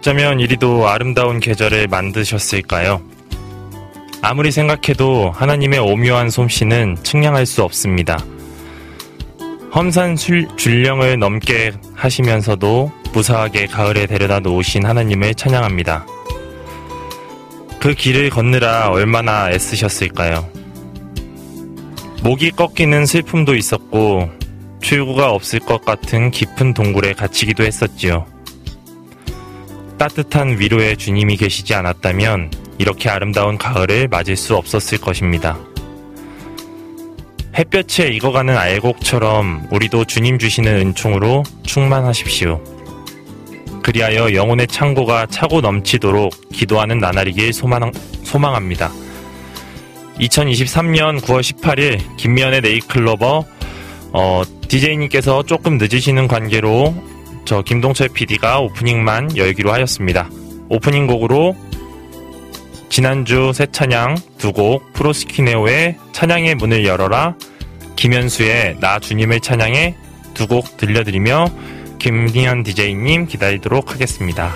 어쩌면 이리도 아름다운 계절을 만드셨을까요? 아무리 생각해도 하나님의 오묘한 솜씨는 측량할 수 없습니다. 험산 술- 줄령을 넘게 하시면서도 무사하게 가을에 데려다 놓으신 하나님을 찬양합니다. 그 길을 걷느라 얼마나 애쓰셨을까요? 목이 꺾이는 슬픔도 있었고 출구가 없을 것 같은 깊은 동굴에 갇히기도 했었지요. 따뜻한 위로의 주님이 계시지 않았다면 이렇게 아름다운 가을을 맞을 수 없었을 것입니다. 햇볕에 익어가는 알곡처럼 우리도 주님 주시는 은총으로 충만하십시오. 그리하여 영혼의 창고가 차고 넘치도록 기도하는 나날이길 소망, 소망합니다. 2023년 9월 18일 김미연의 네이클로버 어, DJ님께서 조금 늦으시는 관계로 저 김동철 PD가 오프닝만 열기로 하였습니다. 오프닝 곡으로 지난주 새 찬양 두 곡 프로스키네오의 찬양의 문을 열어라 김현수의 나 주님을 찬양해 두 곡 들려드리며 김리현 DJ님 기다리도록 하겠습니다.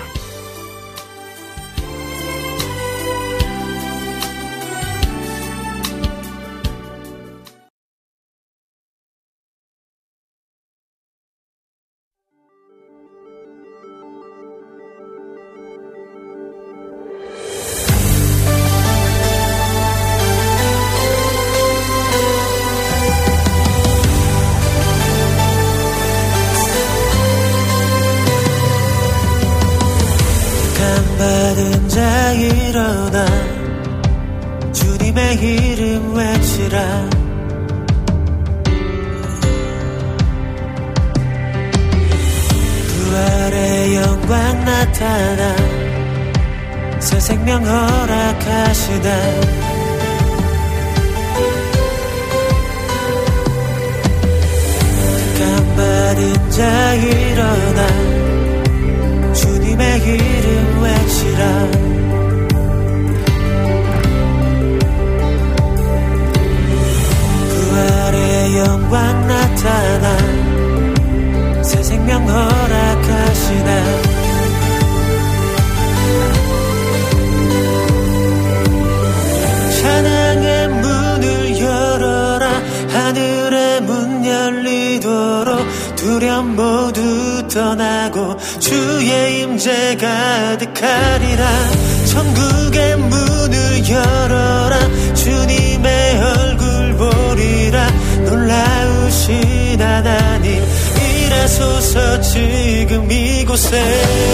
이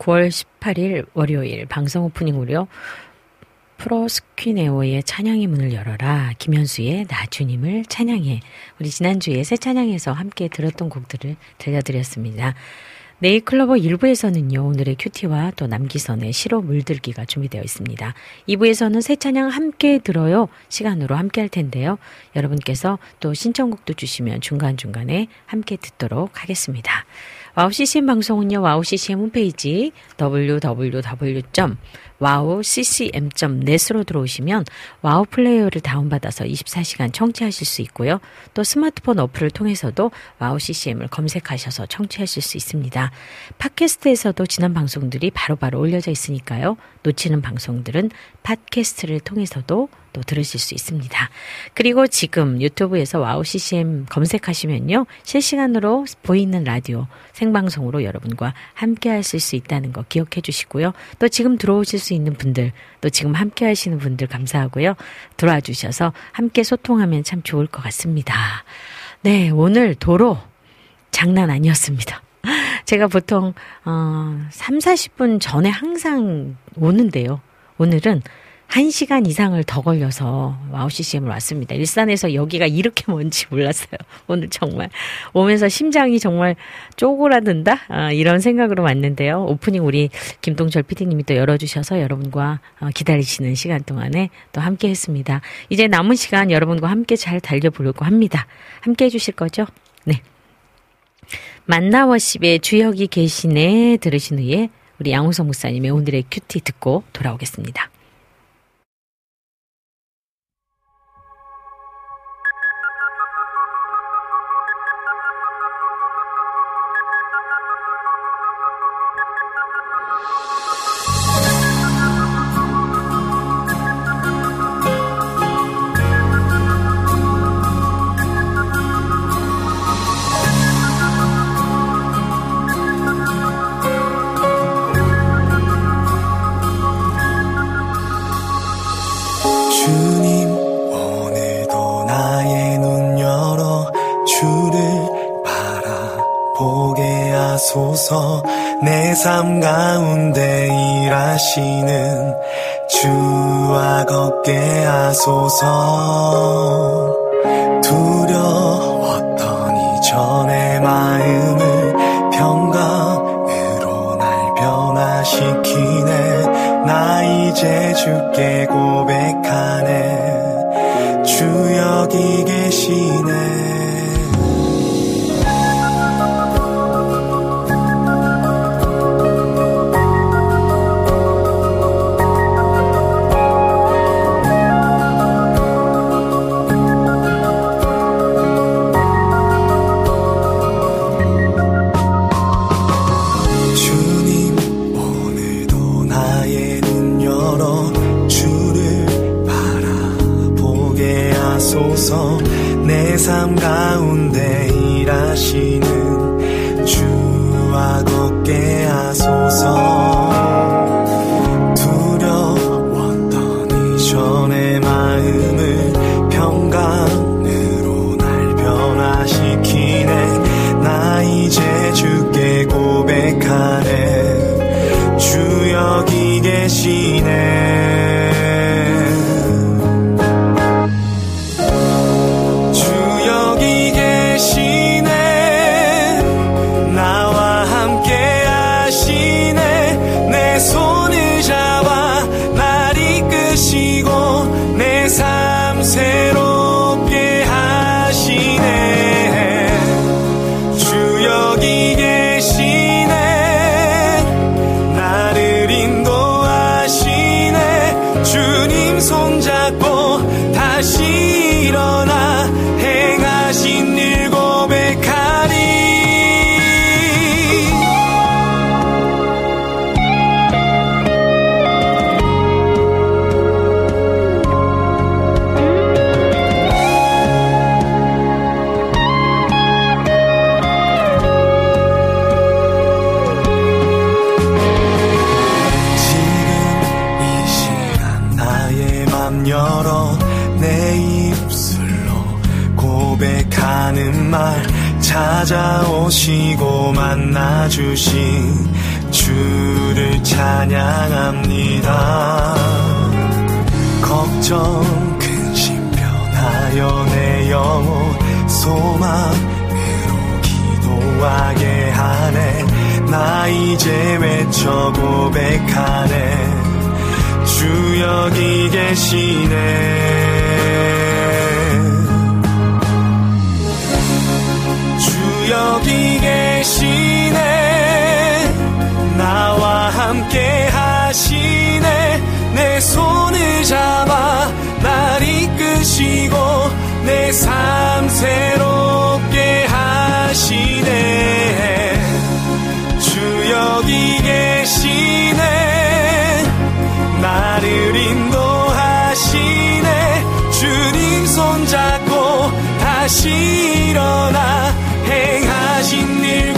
9월 18일 월요일 방송 오프닝으로요. 프로스퀴네오의 찬양의 문을 열어라. 김현수의 나 주님을 찬양해. 우리 지난주에 새 찬양에서 함께 들었던 곡들을 들려드렸습니다. 네이클로버 1부에서는요, 오늘의 큐티와 또 남기선의 시로 물들기가 준비되어 있습니다. 2부에서는 새 찬양 함께 들어요. 시간으로 함께 할 텐데요. 여러분께서 또 신청곡도 주시면 중간중간에 함께 듣도록 하겠습니다. 와우 CCM 방송은요, 와우 CCM 홈페이지 www.wowccm.net으로 들어오시면 와우 플레이어를 다운받아서 24시간 청취하실 수 있고요. 또 스마트폰 어플을 통해서도 와우 CCM을 검색하셔서 청취하실 수 있습니다. 팟캐스트에서도 지난 방송들이 바로 바로 올려져 있으니까요. 놓치는 방송들은 팟캐스트를 통해서도 또 들으실 수 있습니다. 그리고 지금 유튜브에서 와우 CCM 검색하시면요. 실시간으로 보이는 라디오 생방송으로 여러분과 함께 하실 수 있다는 거 기억해 주시고요. 또 지금 들어오실 수 있는 분들, 또 지금 함께 하시는 분들 감사하고요. 들어와 주셔서 함께 소통하면 참 좋을 것 같습니다. 네, 오늘 도로 장난 아니었습니다. 제가 보통 어 3, 40분 전에 항상 오는데요. 오늘은 1시간 이상을 더 걸려서 와우 CCM을 왔습니다. 일산에서 여기가 이렇게 먼지 몰랐어요. 오늘 정말 오면서 심장이 정말 쪼그라든다 아, 이런 생각으로 왔는데요. 오프닝 우리 김동철 PD님이 또 열어주셔서 여러분과 어, 기다리시는 시간 동안에 또 함께 했습니다. 이제 남은 시간 여러분과 함께 잘 달려보려고 합니다. 함께 해주실 거죠? 네. 만나워십의 주역이 계시네 들으신 후에 우리 양호성 목사님의 오늘의 큐티 듣고 돌아오겠습니다. 하소서 내 삶 가운데 일하시는 주와 걷게 하소서. 두려웠던 이전의 마음을 평강으로 날 변화시키네. 나 이제 주께 고백하네. 주 여기 계시네 삶 가운데 일하시는 주와 걷게 하 주신 주를 찬양합니다. 걱정 근심 변하여 내 영혼 소망으로 기도하게 하네. 나 이제 외쳐 고백하네. 주 여기 계시네. 주 여기 계시네 함께 하시네. 내 손을 잡아 날 이끄시고 내 삶 새롭게 하시네. 주 여기 계시네. 나를 인도하시네. 주님 손잡고 다시 일어나 행하신 일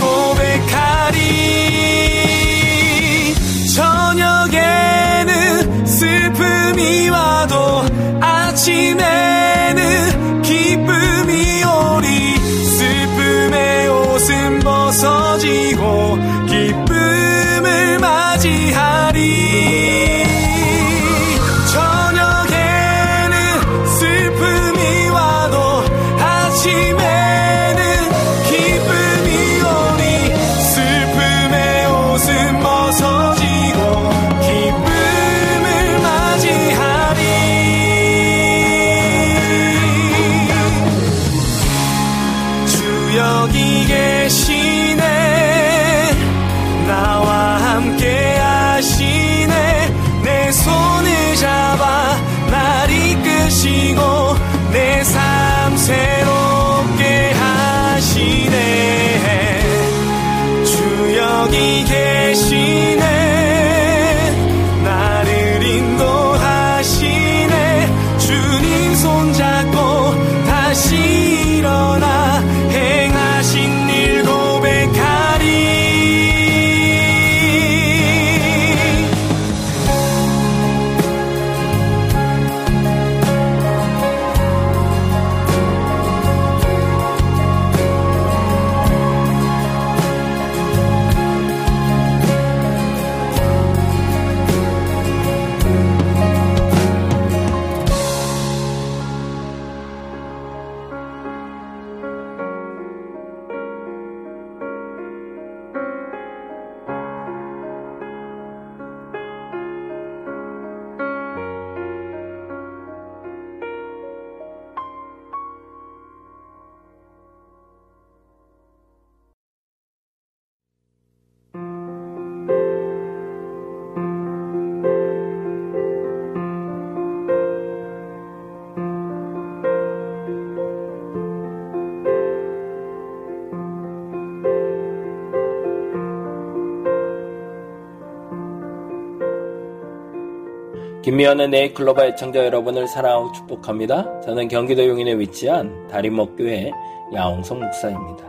김미연의 네이 클로바 애청자 여러분을 사랑하고 축복합니다. 저는 경기도 용인에 위치한 다림목교회 야홍성 목사입니다.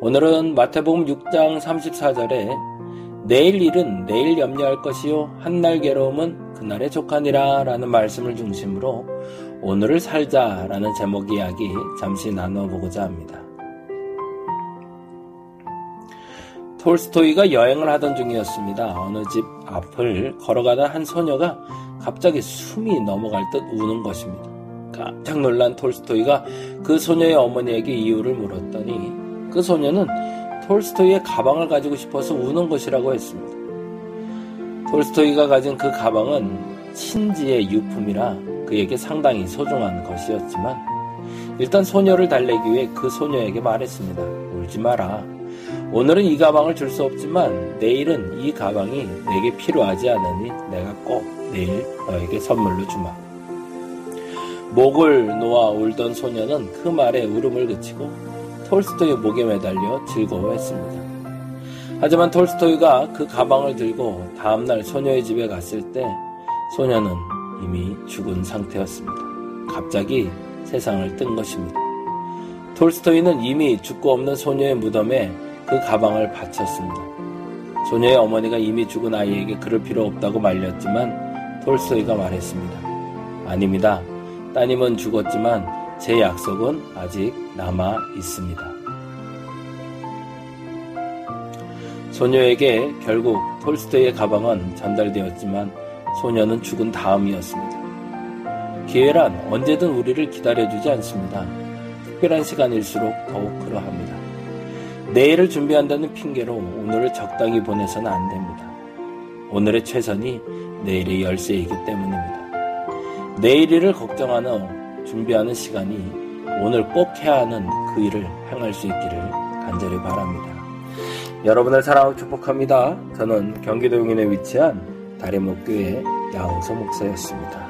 오늘은 마태복음 6장 34절에 내일 일은 내일 염려할 것이요 한날 괴로움은 그날에 족하니라 라는 말씀을 중심으로 오늘을 살자라는 제목 이야기 잠시 나눠보고자 합니다. 톨스토이가 여행을 하던 중이었습니다. 어느 집 앞을 걸어가던 한 소녀가 갑자기 숨이 넘어갈 듯 우는 것입니다. 깜짝 놀란 톨스토이가 그 소녀의 어머니에게 이유를 물었더니 그 소녀는 톨스토이의 가방을 가지고 싶어서 우는 것이라고 했습니다. 톨스토이가 가진 그 가방은 친지의 유품이라 그에게 상당히 소중한 것이었지만 일단 소녀를 달래기 위해 그 소녀에게 말했습니다. 울지 마라. 오늘은 이 가방을 줄 수 없지만 내일은 이 가방이 내게 필요하지 않으니 내가 꼭 내일 너에게 선물로 주마. 목을 놓아 울던 소녀는 그 말에 울음을 그치고 톨스토이의 목에 매달려 즐거워했습니다. 하지만 톨스토이가 그 가방을 들고 다음날 소녀의 집에 갔을 때 소녀는 이미 죽은 상태였습니다. 갑자기 세상을 뜬 것입니다. 톨스토이는 이미 죽고 없는 소녀의 무덤에 그 가방을 바쳤습니다. 소녀의 어머니가 이미 죽은 아이에게 그럴 필요 없다고 말렸지만 톨스토이가 말했습니다. 아닙니다. 따님은 죽었지만 제 약속은 아직 남아 있습니다. 소녀에게 결국 톨스토이의 가방은 전달되었지만 소녀는 죽은 다음이었습니다. 기회란 언제든 우리를 기다려주지 않습니다. 특별한 시간일수록 더욱 그러합니다. 내일을 준비한다는 핑계로 오늘을 적당히 보내서는 안 됩니다. 오늘의 최선이 내일의 열쇠이기 때문입니다. 내일을 걱정하는 준비하는 시간이 오늘 꼭 해야 하는 그 일을 행할 수 있기를 간절히 바랍니다. 여러분을 사랑하고 축복합니다. 저는 경기도 용인에 위치한 다리목교회 야홍서 목사였습니다.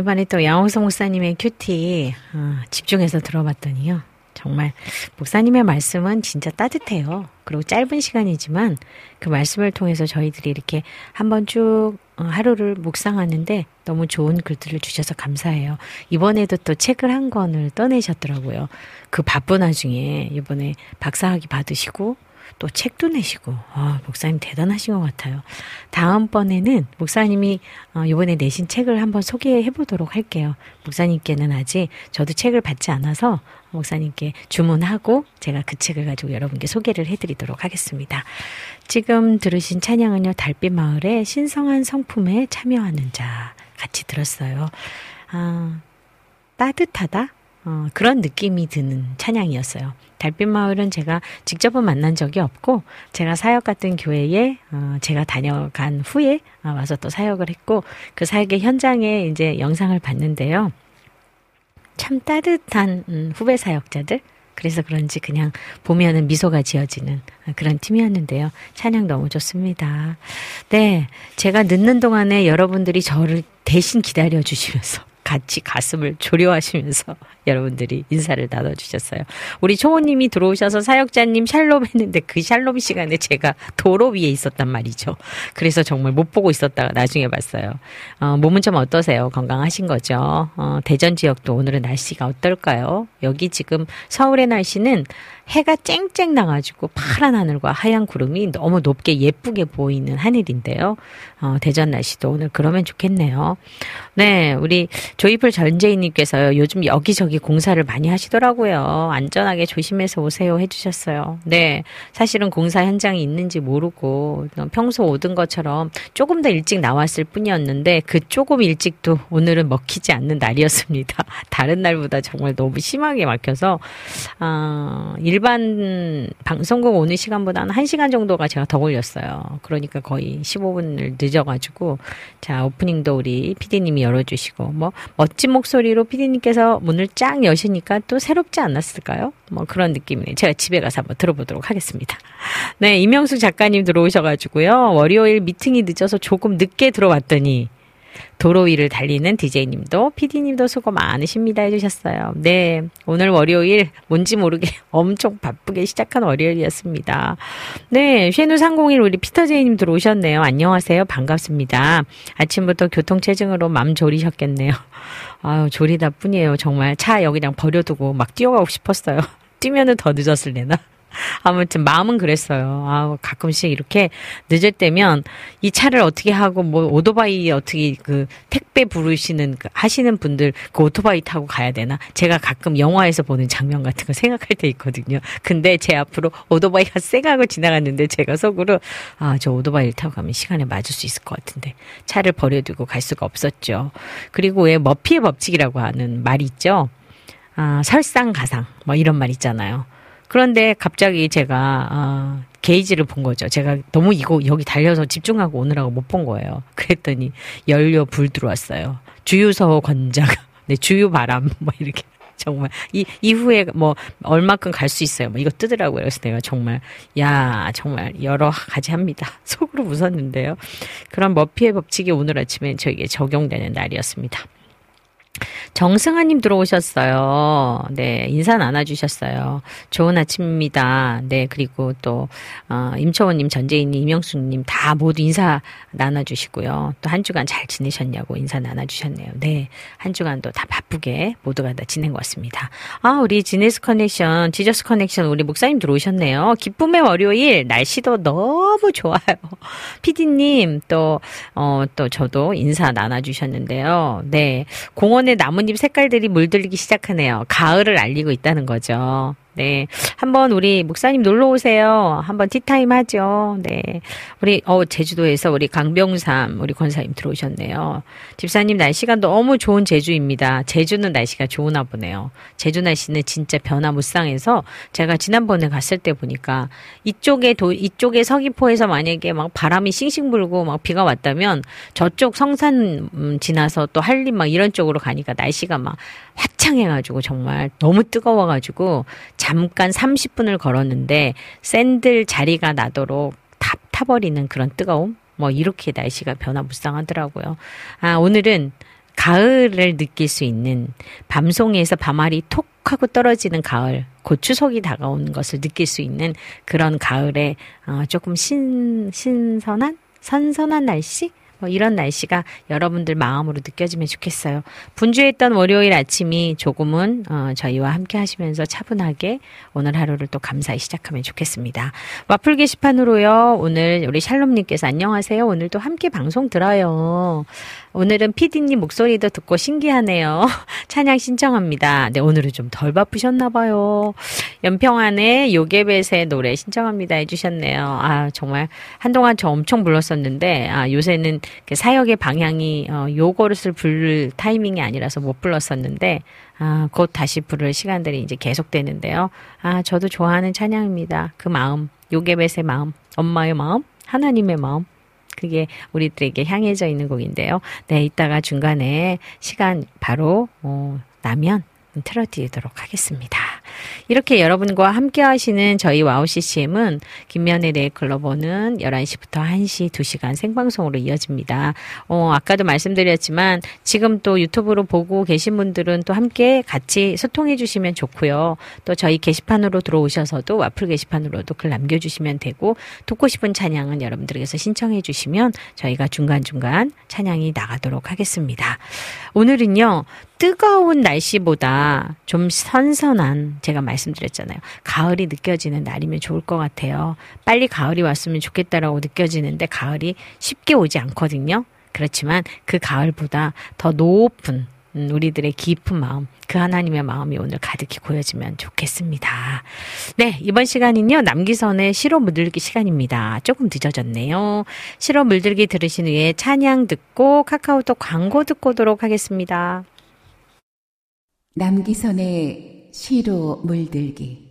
오랜만에 또 양홍성 목사님의 큐티 어, 집중해서 들어봤더니요. 정말 목사님의 말씀은 진짜 따뜻해요. 그리고 짧은 시간이지만 그 말씀을 통해서 저희들이 이렇게 한번 쭉 어, 하루를 묵상하는데 너무 좋은 글들을 주셔서 감사해요. 이번에도 또 책을 한 권을 떠내셨더라고요. 그 바쁜 와중에 이번에 박사학위 받으시고 또 책도 내시고 아, 목사님 대단하신 것 같아요. 다음번에는 목사님이 어, 이번에 내신 책을 한번 소개해 보도록 할게요. 목사님께는 아직 저도 책을 받지 않아서 목사님께 주문하고 제가 그 책을 가지고 여러분께 소개를 해드리도록 하겠습니다. 지금 들으신 찬양은요 달빛 마을의 신성한 성품에 참여하는 자 같이 들었어요. 아, 따뜻하다. 어, 그런 느낌이 드는 찬양이었어요. 달빛 마을은 제가 직접은 만난 적이 없고 제가 사역 같은 교회에 어, 제가 다녀간 후에 어, 와서 또 사역을 했고 그 사역의 현장에 이제 영상을 봤는데요. 참 따뜻한 음, 후배 사역자들 그래서 그런지 그냥 보면은 미소가 지어지는 그런 팀이었는데요. 찬양 너무 좋습니다. 네. 제가 늦는 동안에 여러분들이 저를 대신 기다려 주시면서 같이 가슴을 조려하시면서 여러분들이 인사를 나눠주셨어요. 우리 초호님이 들어오셔서 사역자님 샬롬 했는데 그 샬롬 시간에 제가 도로 위에 있었단 말이죠. 그래서 정말 못 보고 있었다가 나중에 봤어요. 어, 몸은 좀 어떠세요? 건강하신 거죠? 어, 대전 지역도 오늘은 날씨가 어떨까요? 여기 지금 서울의 날씨는 해가 쨍쨍 나가지고 파란 하늘과 하얀 구름이 너무 높게 예쁘게 보이는 하늘인데요. 어, 대전 날씨도 오늘 그러면 좋겠네요. 네, 우리 조이풀 전재희님께서요. 요즘 여기저기 공사를 많이 하시더라고요. 안전하게 조심해서 오세요 해주셨어요. 네, 사실은 공사 현장이 있는지 모르고 평소 오던 것처럼 조금 더 일찍 나왔을 뿐이었는데 그 조금 일찍도 오늘은 먹히지 않는 날이었습니다. 다른 날보다 정말 너무 심하게 막혀서 아, 일반 방송국 오는 시간보다는 1시간 정도가 제가 더 걸렸어요. 그러니까 거의 15분을 늦어가지고 자 오프닝도 우리 PD님이 열어주시고 뭐 멋진 목소리로 PD님께서 문을 쫙 여시니까 또 새롭지 않았을까요? 뭐 그런 느낌이네요. 제가 집에 가서 한번 들어보도록 하겠습니다. 네 이명숙 작가님 들어오셔가지고요 월요일 미팅이 늦어서 조금 늦게 들어왔더니 도로 위를 달리는 DJ님도 PD님도 수고 많으십니다 해주셨어요. 네, 오늘 월요일 뭔지 모르게 엄청 바쁘게 시작한 월요일이었습니다. 네, 쉐누 301 우리 피터제이님 들어오셨네요. 안녕하세요. 반갑습니다. 아침부터 교통체증으로 맘 졸이셨겠네요. 아유, 졸이다 뿐이에요. 정말 차 여기랑 버려두고 막 뛰어가고 싶었어요. 뛰면은 더 늦었을래나? 아무튼 마음은 그랬어요. 아, 가끔씩 이렇게 늦을 때면 이 차를 어떻게 하고 뭐 오토바이 어떻게 그 택배 부르시는 그 하시는 분들 그 오토바이 타고 가야 되나? 제가 가끔 영화에서 보는 장면 같은 거 생각할 때 있거든요. 근데 제 앞으로 오토바이가 쌩하고 지나갔는데 제가 속으로 아, 저 오토바이를 타고 가면 시간에 맞을 수 있을 것 같은데 차를 버려두고 갈 수가 없었죠. 그리고 왜 머피의 법칙이라고 하는 말이 있죠. 아, 설상가상 뭐 이런 말 있잖아요. 그런데 갑자기 제가 아, 게이지를 본 거죠. 제가 너무 이거 여기 달려서 집중하고 오느라고 못 본 거예요. 그랬더니 연료 불 들어왔어요. 주유소 권장, 네 주유 바람 뭐 이렇게 정말 이 이후에 뭐 얼마큼 갈 수 있어요. 뭐 이거 뜨더라고요. 그래서 내가 정말 야 정말 여러 가지 합니다. 속으로 웃었는데요. 그런 머피의 법칙이 오늘 아침에 저에게 적용되는 날이었습니다. 정승아님 들어오셨어요. 네, 인사 나눠주셨어요. 좋은 아침입니다. 네, 그리고 또, 어, 임초원님, 전재인님, 이명숙님 다 모두 인사 나눠주시고요. 또 한 주간 잘 지내셨냐고 인사 나눠주셨네요. 네, 한 주간도 다 바쁘게 모두가 다 지낸 것 같습니다. 아, 우리 Jesus Connection, Jesus Connection 우리 목사님 들어오셨네요. 기쁨의 월요일, 날씨도 너무 좋아요. 피디님, 또, 어, 또 저도 인사 나눠주셨는데요. 네, 공원에 나뭇잎 색깔들이 물들기 시작하네요. 가을을 알리고 있다는 거죠. 네. 한번 우리 목사님 놀러 오세요. 한번 티타임 하죠. 네. 우리, 어, 제주도에서 우리 강병삼, 우리 권사님 들어오셨네요. 집사님 날씨가 너무 좋은 제주입니다. 제주는 날씨가 좋은가 보네요. 제주 날씨는 진짜 변화무쌍해서 제가 지난번에 갔을 때 보니까 이쪽에 도, 이쪽에 서귀포에서 만약에 막 바람이 씽씽 불고 막 비가 왔다면 저쪽 성산 음, 지나서 또 한림 막 이런 쪽으로 가니까 날씨가 막 화창해가지고 정말 너무 뜨거워가지고 잠깐 30분을 걸었는데 샌들 자리가 나도록 탁 타버리는 그런 뜨거움? 뭐 이렇게 날씨가 변화무쌍하더라고요. 아 오늘은 가을을 느낄 수 있는 밤송이에서 밤알이 톡 하고 떨어지는 가을, 곧 추석이 다가오는 것을 느낄 수 있는 그런 가을에 어, 조금 신 신선한 선선한 날씨 뭐 이런 날씨가 여러분들 마음으로 느껴지면 좋겠어요. 분주했던 월요일 아침이 조금은 어, 저희와 함께 하시면서 차분하게 오늘 하루를 또 감사히 시작하면 좋겠습니다. 와플 게시판으로요. 오늘 우리 샬롬님께서 안녕하세요. 오늘도 함께 방송 들어요. 오늘은 피디님 목소리도 듣고 신기하네요. 찬양 신청합니다. 네, 오늘은 좀 덜 바쁘셨나 봐요. 연평안의 요괴벳의 노래 신청합니다 해주셨네요. 아, 정말 한동안 저 엄청 불렀었는데, 아, 요새는 그 사역의 방향이, 어, 요거를 부를 타이밍이 아니라서 못 불렀었는데, 아, 곧 다시 부를 시간들이 이제 계속되는데요. 아, 저도 좋아하는 찬양입니다. 그 마음, 요괴벳의 마음, 엄마의 마음, 하나님의 마음, 그게 우리들에게 향해져 있는 곡인데요. 네, 이따가 중간에 시간 바로 어, 나면 틀어드리도록 하겠습니다. 이렇게 여러분과 함께 하시는 저희 와우 CCM은 김미현의 네잎클로버는 11시부터 1시 2시간 생방송으로 이어집니다. 어, 아까도 말씀드렸지만 지금 또 유튜브로 보고 계신 분들은 또 함께 같이 소통해 주시면 좋고요. 또 저희 게시판으로 들어오셔서도 와플 게시판으로도 글 남겨 주시면 되고 듣고 싶은 찬양은 여러분들께서 신청해 주시면 저희가 중간중간 찬양이 나가도록 하겠습니다. 오늘은요, 뜨거운 날씨보다 좀 선선한 제가 말씀드렸잖아요. 가을이 느껴지는 날이면 좋을 것 같아요. 빨리 가을이 왔으면 좋겠다라고 느껴지는데 가을이 쉽게 오지 않거든요. 그렇지만 그 가을보다 더 높은 음, 우리들의 깊은 마음, 그 하나님의 마음이 오늘 가득히 고여지면 좋겠습니다. 네, 이번 시간은요, 남기선의 시로 물들기 시간입니다. 조금 늦어졌네요. 시로 물들기 들으신 후에 찬양 듣고 카카오톡 광고 듣고 오도록 하겠습니다. 남기선의 시로 물들기.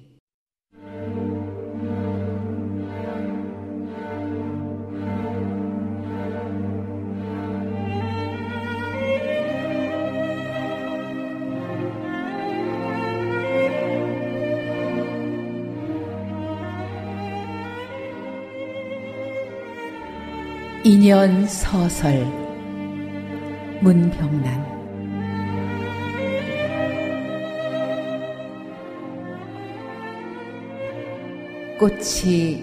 인연 서설 문병란 꽃이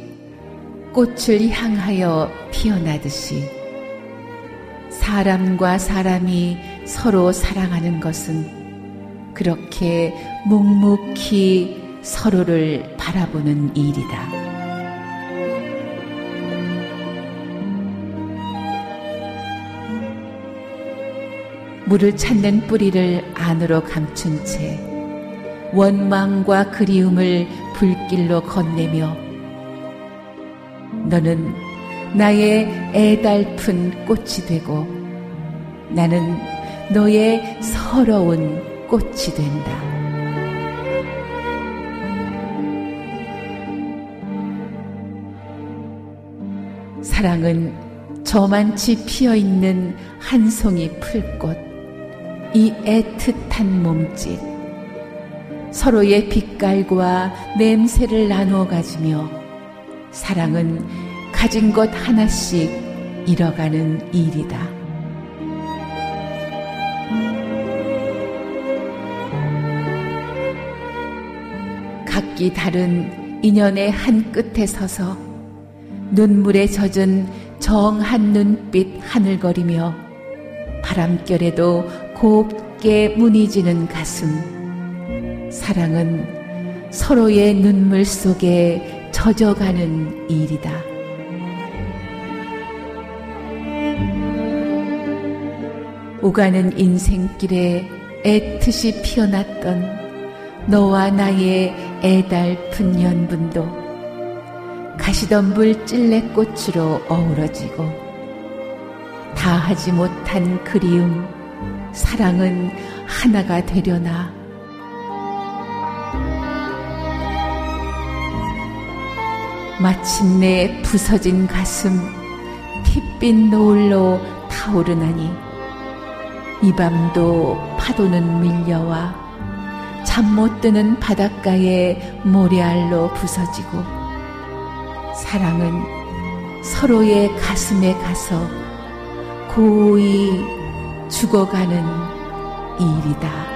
꽃을 향하여 피어나듯이 사람과 사람이 서로 사랑하는 것은 그렇게 묵묵히 서로를 바라보는 일이다. 물을 찾는 뿌리를 안으로 감춘 채 원망과 그리움을 불 길로 건네며 너는 나의 애달픈 꽃이 되고 나는 너의 서러운 꽃이 된다. 사랑은 저만치 피어 있는 한 송이 풀꽃, 이 애틋한 몸짓, 서로의 빛깔과 냄새를 나누어 가지며 사랑은 가진 것 하나씩 잃어가는 일이다. 각기 다른 인연의 한 끝에 서서 눈물에 젖은 정한 눈빛 하늘거리며 바람결에도 곱게 무늬지는 가슴. 사랑은 서로의 눈물 속에 젖어가는 일이다. 오가는 인생길에 애틋이 피어났던 너와 나의 애달픈 연분도 가시덤불 찔레꽃으로 어우러지고 다 하지 못한 그리움, 사랑은 하나가 되려나. 마침내 부서진 가슴, 핏빛 노을로 타오르나니 이 밤도 파도는 밀려와 잠 못 드는 바닷가에 모래알로 부서지고 사랑은 서로의 가슴에 가서 고이 죽어가는 일이다.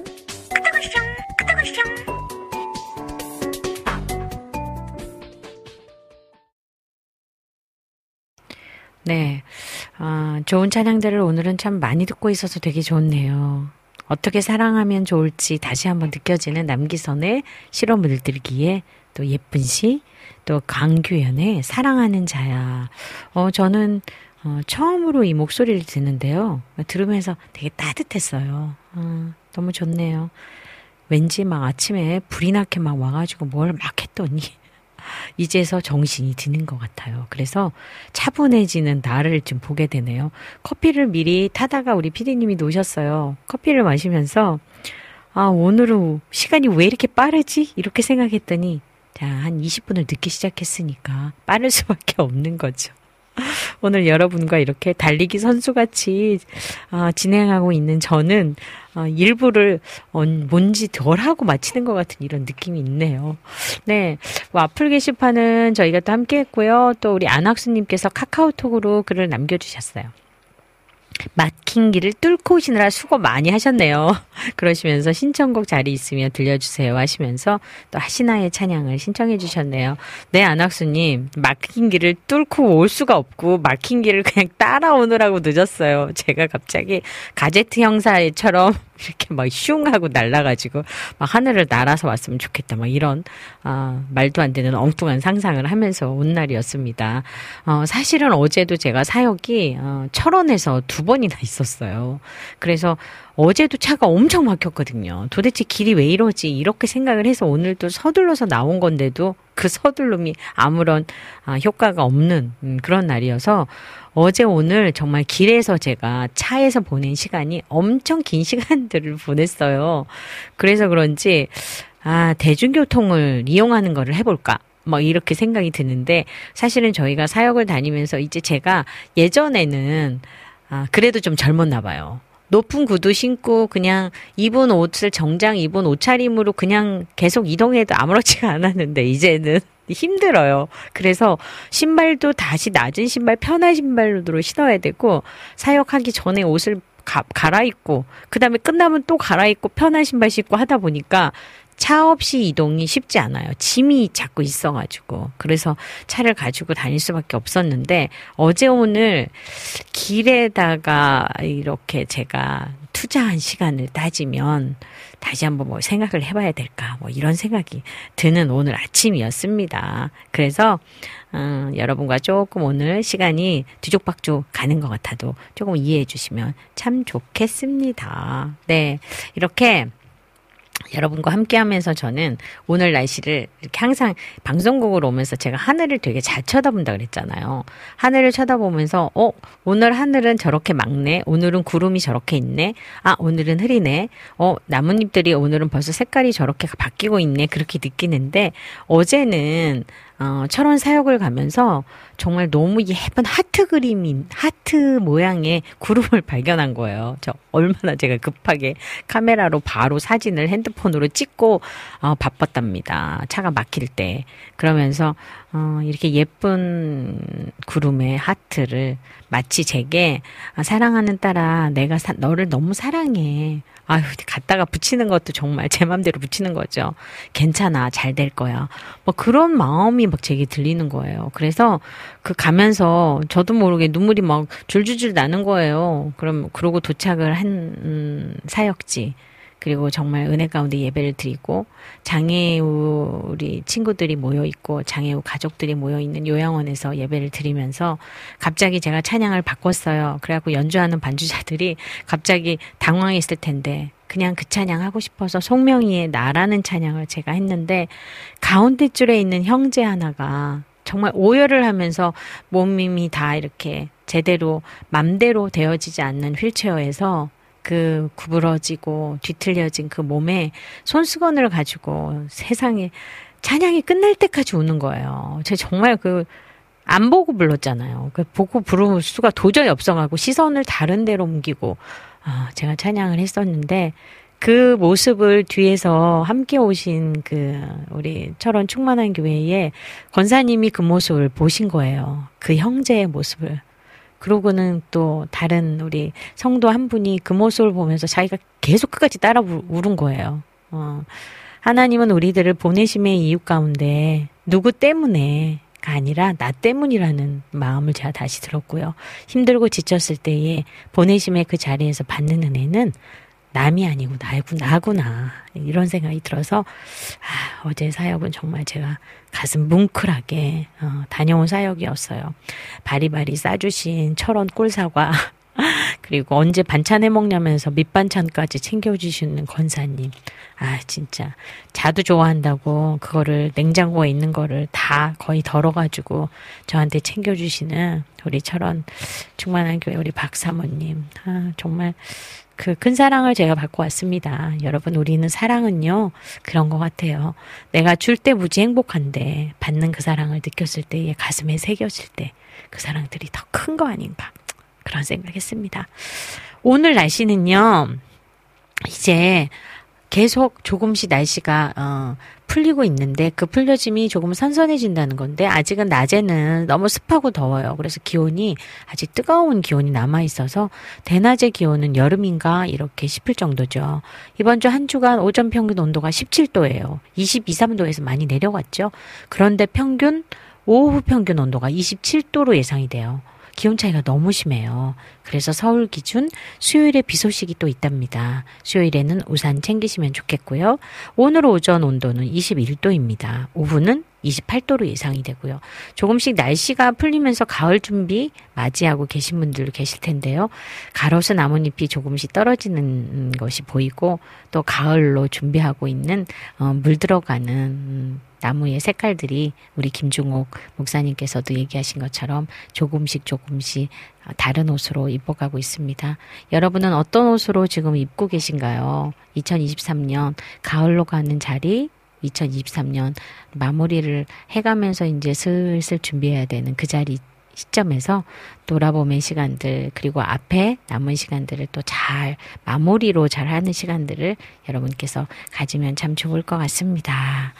네. 아, 좋은 찬양들을 오늘은 참 많이 듣고 있어서 되게 좋네요. 어떻게 사랑하면 좋을지 다시 한번 느껴지는 남기선의 실어 물들기에 또 예쁜 시, 또 강규현의 사랑하는 자야. 어, 저는 어, 처음으로 이 목소리를 듣는데요. 들으면서 되게 따뜻했어요. 어, 너무 좋네요. 왠지 막 아침에 불이 나게 막 와가지고 뭘 막 했더니 이제서 정신이 드는 것 같아요. 그래서 차분해지는 나를 좀 보게 되네요. 커피를 미리 타다가 우리 피디님이 놓으셨어요. 커피를 마시면서 아, 오늘은 시간이 왜 이렇게 빠르지? 이렇게 생각했더니 자, 한 20분을 늦게 시작했으니까 빠를 수밖에 없는 거죠. 오늘 여러분과 이렇게 달리기 선수같이 어, 진행하고 있는 저는 어, 일부를 어, 뭔지 덜 하고 마치는 것 같은 이런 느낌이 있네요. 네. 뭐 앞플 게시판은 저희가 또 함께 했고요. 또 우리 안학수님께서 카카오톡으로 글을 남겨주셨어요. 막힌 길을 뚫고 오시느라 수고 많이 하셨네요. 그러시면서 신청곡 자리 있으면 들려주세요 하시면서 또 하시나의 찬양을 신청해 주셨네요. 네, 안학수님. 막힌 길을 뚫고 올 수가 없고 막힌 길을 그냥 따라오느라고 늦었어요. 제가 갑자기 가제트 형사처럼 이렇게 막 슝 하고 날라가지고 막 하늘을 날아서 왔으면 좋겠다. 막 이런 아, 말도 안 되는 엉뚱한 상상을 하면서 온 날이었습니다. 어, 사실은 어제도 제가 사역이 어, 철원에서 두 번이나 있었어요. 그래서 어제도 차가 엄청 막혔거든요. 도대체 길이 왜 이러지? 이렇게 생각을 해서 오늘 또 서둘러서 나온 건데도 그 서둘름이 아무런 아, 효과가 없는 음, 그런 날이어서 어제 오늘 정말 길에서 제가 차에서 보낸 시간이 엄청 긴 시간들을 보냈어요. 그래서 그런지 아, 대중교통을 이용하는 거를 해볼까? 뭐 이렇게 생각이 드는데 사실은 저희가 사역을 다니면서 이제 제가 예전에는 아, 그래도 좀 젊었나 봐요. 높은 구두 신고 그냥 입은 옷을 정장 입은 옷차림으로 그냥 계속 이동해도 아무렇지가 않았는데 이제는 힘들어요. 그래서 신발도 다시 낮은 신발, 편한 신발로 신어야 되고 사역하기 전에 옷을 가, 갈아입고 그다음에 끝나면 또 갈아입고 편한 신발 신고 하다 보니까 차 없이 이동이 쉽지 않아요. 짐이 자꾸 있어가지고. 그래서 차를 가지고 다닐 수밖에 없었는데, 어제 오늘 길에다가 이렇게 제가 투자한 시간을 따지면, 다시 한번 뭐 생각을 해봐야 될까, 뭐 이런 생각이 드는 오늘 아침이었습니다. 그래서, 음, 여러분과 조금 오늘 시간이 뒤죽박죽 가는 것 같아도 조금 이해해 주시면 참 좋겠습니다. 네. 이렇게 여러분과 함께 하면서 저는 오늘 날씨를 이렇게 항상 방송국으로 오면서 제가 하늘을 되게 잘 쳐다본다 그랬잖아요. 하늘을 쳐다보면서, 어, 오늘 하늘은 저렇게 막네. 오늘은 구름이 저렇게 있네. 아, 오늘은 흐리네. 어, 나뭇잎들이 오늘은 벌써 색깔이 저렇게 바뀌고 있네. 그렇게 느끼는데, 어제는 어, 철원 사역을 가면서 정말 너무 예쁜 하트 그림인 하트 모양의 구름을 발견한 거예요. 저 얼마나 제가 급하게 카메라로 바로 사진을 핸드폰으로 찍고 어, 바빴답니다. 차가 막힐 때 그러면서 어, 이렇게 예쁜 구름의 하트를 마치 제게 아, 사랑하는 딸아 내가 사, 너를 너무 사랑해. 아유, 갖다가 붙이는 것도 정말 제 맘대로 붙이는 거죠. 괜찮아, 잘 될 거야. 뭐 그런 마음이 막 제게 들리는 거예요. 그래서 그 가면서 저도 모르게 눈물이 막 줄줄줄 나는 거예요. 그럼 그러고 도착을 한 음, 사역지. 그리고 정말 은혜 가운데 예배를 드리고 장애우 우리 친구들이 모여 있고 장애우 가족들이 모여 있는 요양원에서 예배를 드리면서 갑자기 제가 찬양을 바꿨어요. 그래갖고 연주하는 반주자들이 갑자기 당황했을 텐데 그냥 그 찬양 하고 싶어서 송명희의 나라는 찬양을 제가 했는데 가운데 줄에 있는 형제 하나가 정말 오열을 하면서 몸이 다 이렇게 제대로 맘대로 되어지지 않는 휠체어에서 그 구부러지고 뒤틀려진 그 몸에 손수건을 가지고 세상에 찬양이 끝날 때까지 우는 거예요. 제가 정말 그 안 보고 불렀잖아요. 그 보고 부를 수가 도저히 없어가고 시선을 다른 데로 옮기고 아, 제가 찬양을 했었는데 그 모습을 뒤에서 함께 오신 그 우리 철원 충만한 교회에 권사님이 그 모습을 보신 거예요. 그 형제의 모습을. 그러고는 또 다른 우리 성도 한 분이 그 모습을 보면서 자기가 계속 끝까지 따라 울은 거예요. 어. 하나님은 우리들을 보내심의 이유 가운데 누구 때문에가 아니라 나 때문이라는 마음을 제가 다시 들었고요. 힘들고 지쳤을 때에 보내심의 그 자리에서 받는 은혜는 남이 아니고 나구, 나구나. 이런 생각이 들어서, 아, 어제 사역은 정말 제가 가슴 뭉클하게, 어, 다녀온 사역이었어요. 바리바리 싸주신 철원 꿀사과, 그리고 언제 반찬 해 먹냐면서 밑반찬까지 챙겨주시는 권사님. 아, 진짜. 자두 좋아한다고 그거를 냉장고에 있는 거를 다 거의 덜어가지고 저한테 챙겨주시는 우리 철원 충만한 교회 우리 박사모님. 아, 정말 그 큰 사랑을 제가 받고 왔습니다. 여러분, 우리는 사랑은요, 그런 것 같아요. 내가 줄 때 무지 행복한데, 받는 그 사랑을 느꼈을 때에 가슴에 새겨질 때, 그 사랑들이 더 큰 거 아닌가. 그런 생각했습니다. 오늘 날씨는요, 이제 계속 조금씩 날씨가 어, 풀리고 있는데 그 풀려짐이 조금 선선해진다는 건데 아직은 낮에는 너무 습하고 더워요. 그래서 기온이 아직 뜨거운 기온이 남아 있어서 대낮의 기온은 여름인가 이렇게 싶을 정도죠. 이번 주 한 주간 오전 평균 온도가 17도예요. 22, 3도에서 많이 내려갔죠. 그런데 평균 오후 평균 온도가 27도로 예상이 돼요. 기온 차이가 너무 심해요. 그래서 서울 기준 수요일에 비 소식이 또 있답니다. 수요일에는 우산 챙기시면 좋겠고요. 오늘 오전 온도는 21도입니다. 오후는 28도로 예상이 되고요. 조금씩 날씨가 풀리면서 가을 준비 맞이하고 계신 분들도 계실 텐데요. 가로수 나뭇잎이 조금씩 떨어지는 것이 보이고 또 가을로 준비하고 있는 어, 물 들어가는 음, 나무의 색깔들이 우리 김중옥 목사님께서도 얘기하신 것처럼 조금씩 조금씩 다른 옷으로 입어가고 있습니다. 여러분은 어떤 옷으로 지금 입고 계신가요? 2023년 가을로 가는 자리, 2023년 마무리를 해가면서 이제 슬슬 준비해야 되는 그 자리 시점에서 돌아보는 시간들 그리고 앞에 남은 시간들을 또 잘 마무리로 잘 하는 시간들을 여러분께서 가지면 참 좋을 것 같습니다.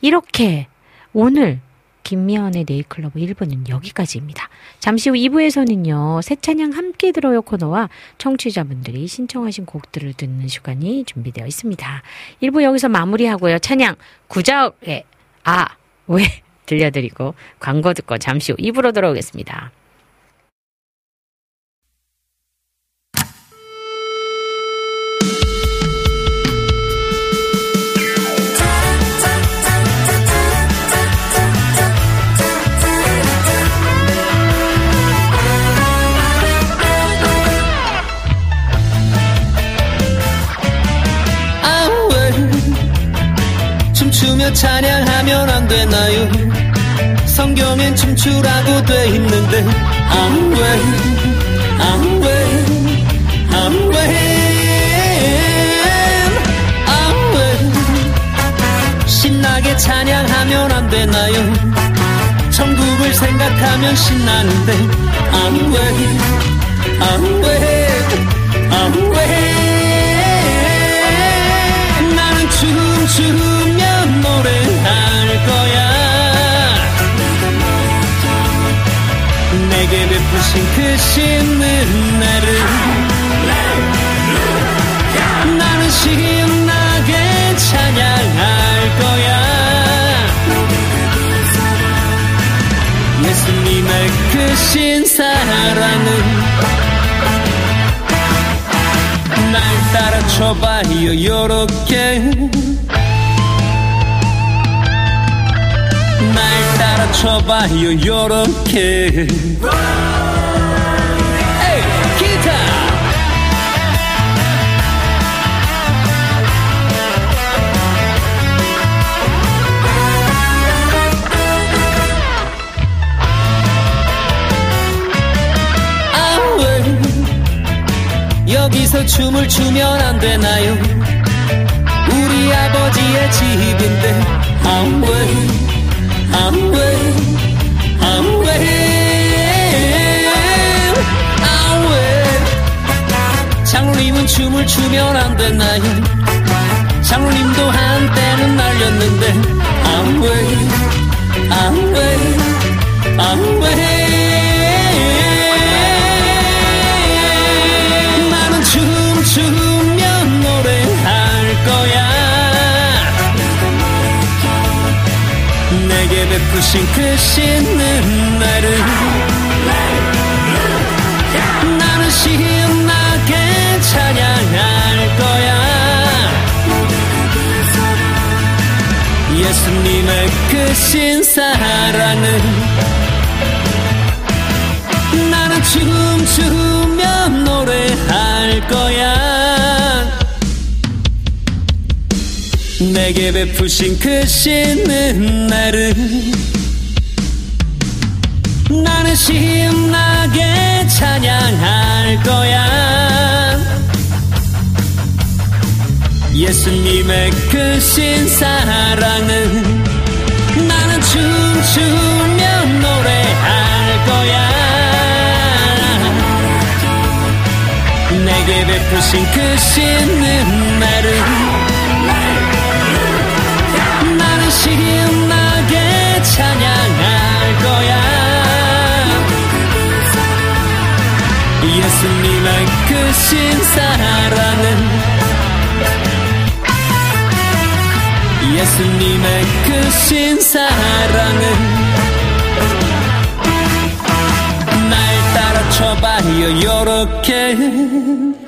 이렇게 오늘 김미연의 네일클로버 1부는 여기까지입니다. 잠시 후 2부에서는요, 새 찬양 함께 들어요 코너와 청취자분들이 신청하신 곡들을 듣는 시간이 준비되어 있습니다. 1부 여기서 마무리하고요. 찬양 구적의 아, 왜 들려드리고 광고 듣고 잠시 후 2부로 돌아오겠습니다. 찬양하면 안 되나요? 성경엔 춤추라고 돼 있는데 아왜 아왜 아왜 아왜 신나게 찬양하면 안 되나요? 천국을 생각하면 신나는데 아왜 아왜 아왜 나는 춤추 내게 베푸신 그 나는 신나게 찬양할 거야. 예수님의 그 신 사랑은 날 따라 쳐봐요 요렇게. 날 따라 쳐봐요 요렇게 여기서 춤을 추면 안 되나요? 우리 아버지의 집인데 아왜 아왜 아왜 아왜 장로님은 춤을 추면 안 되나요? 장로님도 한때는 날렸는데 아왜 아왜 아왜 춤추며 노래할 거야. 내게 베푸신 그 신은 나를. 나는 신나게 찬양할 거야. 예수님의 그 신사랑은 나는 춤추며 노래할 거야 내게 베푸신 그 신은 나를 나는 신나게 찬양할 거야. 예수님의 그 신사랑은 나는 춤추며 노래할 거야. 내게 베푸신 그 신은 나 찬양할 거야. 예수님의 그 신사랑은 예수님의 그 신사랑은 날 따라 쳐봐요 요렇게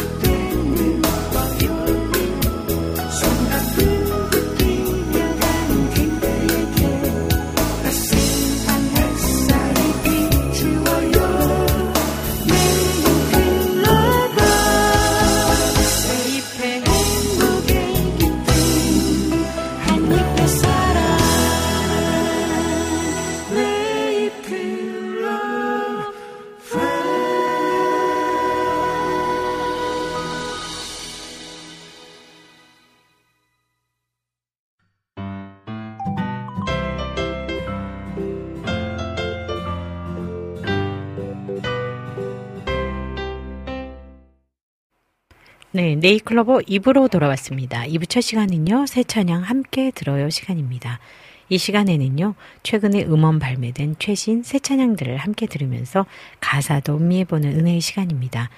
네, 네잎클로버 2부로 돌아왔습니다. 2부 첫 시간은요, 새 찬양 함께 들어요 시간입니다. 이 시간에는요, 최근에 음원 발매된 최신 새 찬양들을 함께 들으면서 가사도 음미해보는 은혜의 시간입니다.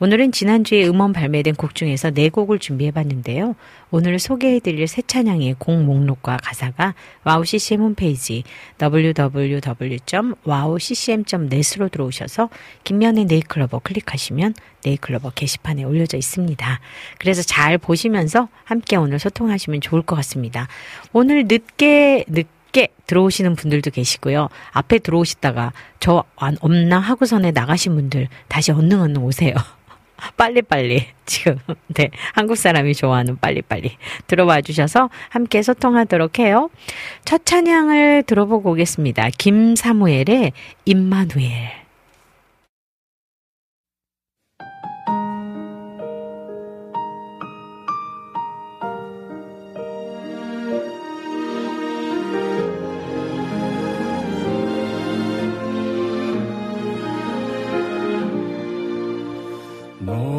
오늘은 지난주에 음원 발매된 곡 중에서 네 곡을 준비해봤는데요. 오늘 소개해드릴 새 찬양의 곡 목록과 가사가 와우 CCM 홈페이지 www.wowccm.net으로 들어오셔서 김면의 네이클로버 클릭하시면 네이클로버 게시판에 올려져 있습니다. 그래서 잘 보시면서 함께 오늘 소통하시면 좋을 것 같습니다. 오늘 늦게 늦 늦게 들어오시는 분들도 계시고요. 앞에 들어오시다가 저안 없나 하고선에 나가신 분들 다시 얼른 얼른 오세요. 빨리빨리 지금 네 한국 사람이 좋아하는 빨리빨리 들어와 주셔서 함께 소통하도록 해요. 첫 찬양을 들어보고 오겠습니다. 김사무엘의 임마누엘.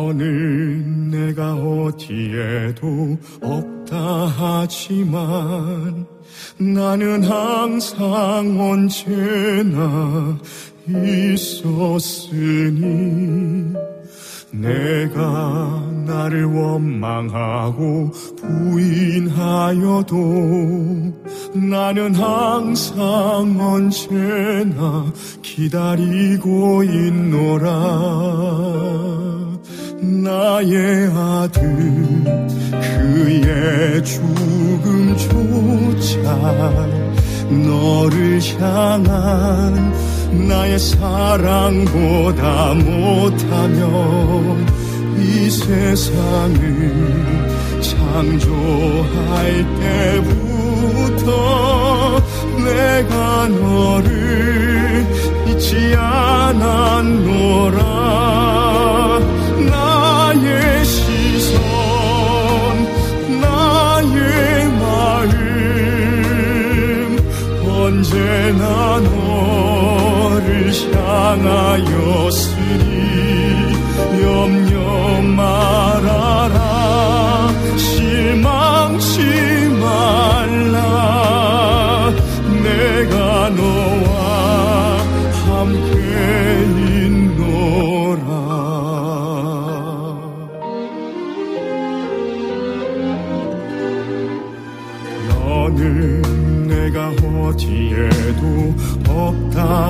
너는 내가 어디에도 없다 하지만 나는 항상 언제나 있었으니 내가 나를 원망하고 부인하여도 나는 항상 언제나 기다리고 있노라 나의 아들 그의 죽음조차 너를 향한 나의 사랑보다 못하면 이 세상을 창조할 때부터 내가 너를 잊지 않았노라 시선 나의 마음. 언제나 너를 향하였으니 염려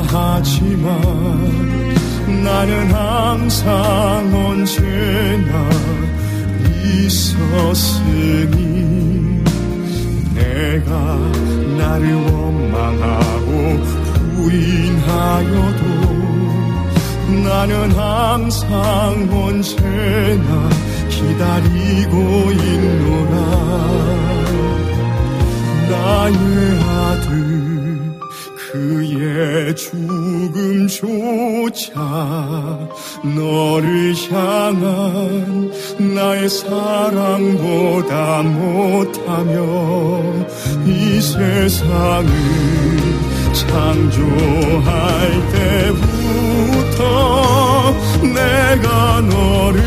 하지만 나는 항상 언제나 있었으니 내가 나를 원망하고 부인하여도 나는 항상 언제나 기다리고 있노라. 나의 아들 죽음조차 너를 향한 나의 사랑보다 못하며 이 세상을 창조할 때부터 내가 너를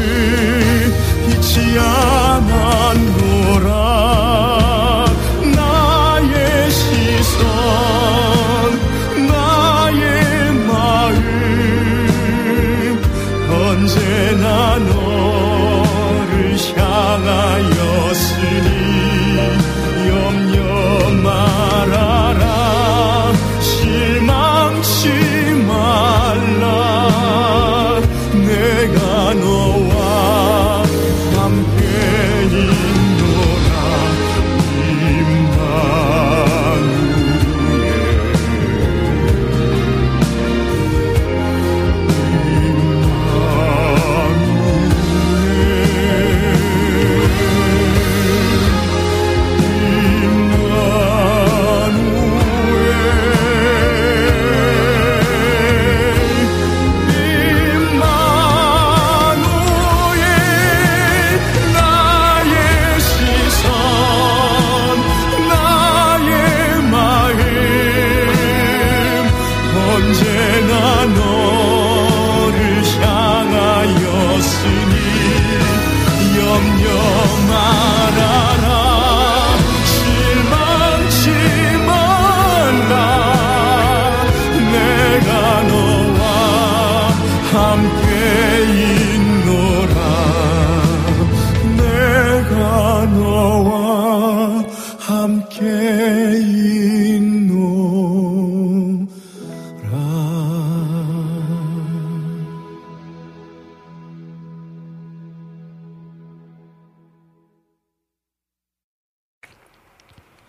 잊지 않았노라 언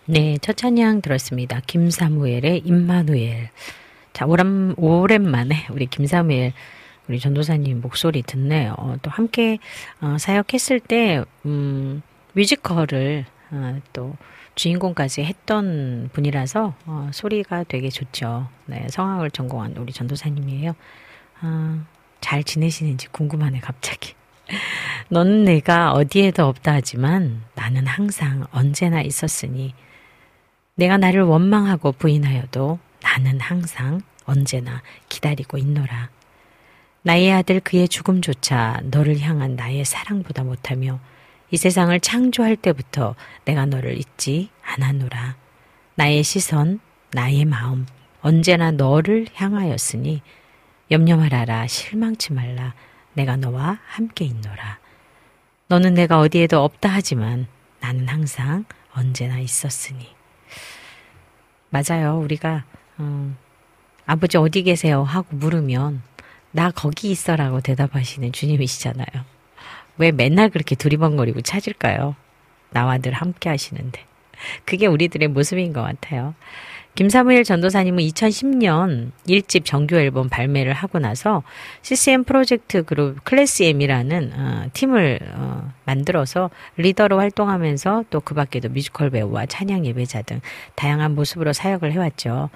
네, 첫 찬양 들었습니다. 김사무엘의 임마누엘. 자, 오랜, 오랜만에 우리 김사무엘, 우리 전도사님 목소리 듣네요. 어, 또 함께 어, 사역했을 때, 음, 뮤지컬을 어, 또 주인공까지 했던 분이라서 어, 소리가 되게 좋죠. 네, 성악을 전공한 우리 전도사님이에요. 아, 잘 지내시는지 궁금하네, 갑자기. 너는 내가 어디에도 없다 하지만 나는 항상 언제나 있었으니 내가 나를 원망하고 부인하여도 나는 항상 언제나 기다리고 있노라. 나의 아들 그의 죽음조차 너를 향한 나의 사랑보다 못하며 이 세상을 창조할 때부터 내가 너를 잊지 않았노라. 나의 시선, 나의 마음, 언제나 너를 향하였으니 염려 말아라, 실망치 말라. 내가 너와 함께 있노라. 너는 내가 어디에도 없다 하지만 나는 항상 언제나 있었으니. 맞아요. 우리가 음, 아버지 어디 계세요? 하고 물으면 나 거기 있어라고 대답하시는 주님이시잖아요. 왜 맨날 그렇게 두리번거리고 찾을까요? 나와 늘 함께 하시는데. 그게 우리들의 모습인 것 같아요. 김사무엘 전도사님은 2010년 1집 정규 앨범 발매를 하고 나서 CCM 프로젝트 그룹 클래스 M이라는 어, 팀을 어, 만들어서 리더로 활동하면서 또 그 밖에도 뮤지컬 배우와 찬양 예배자 등 다양한 모습으로 사역을 해왔죠.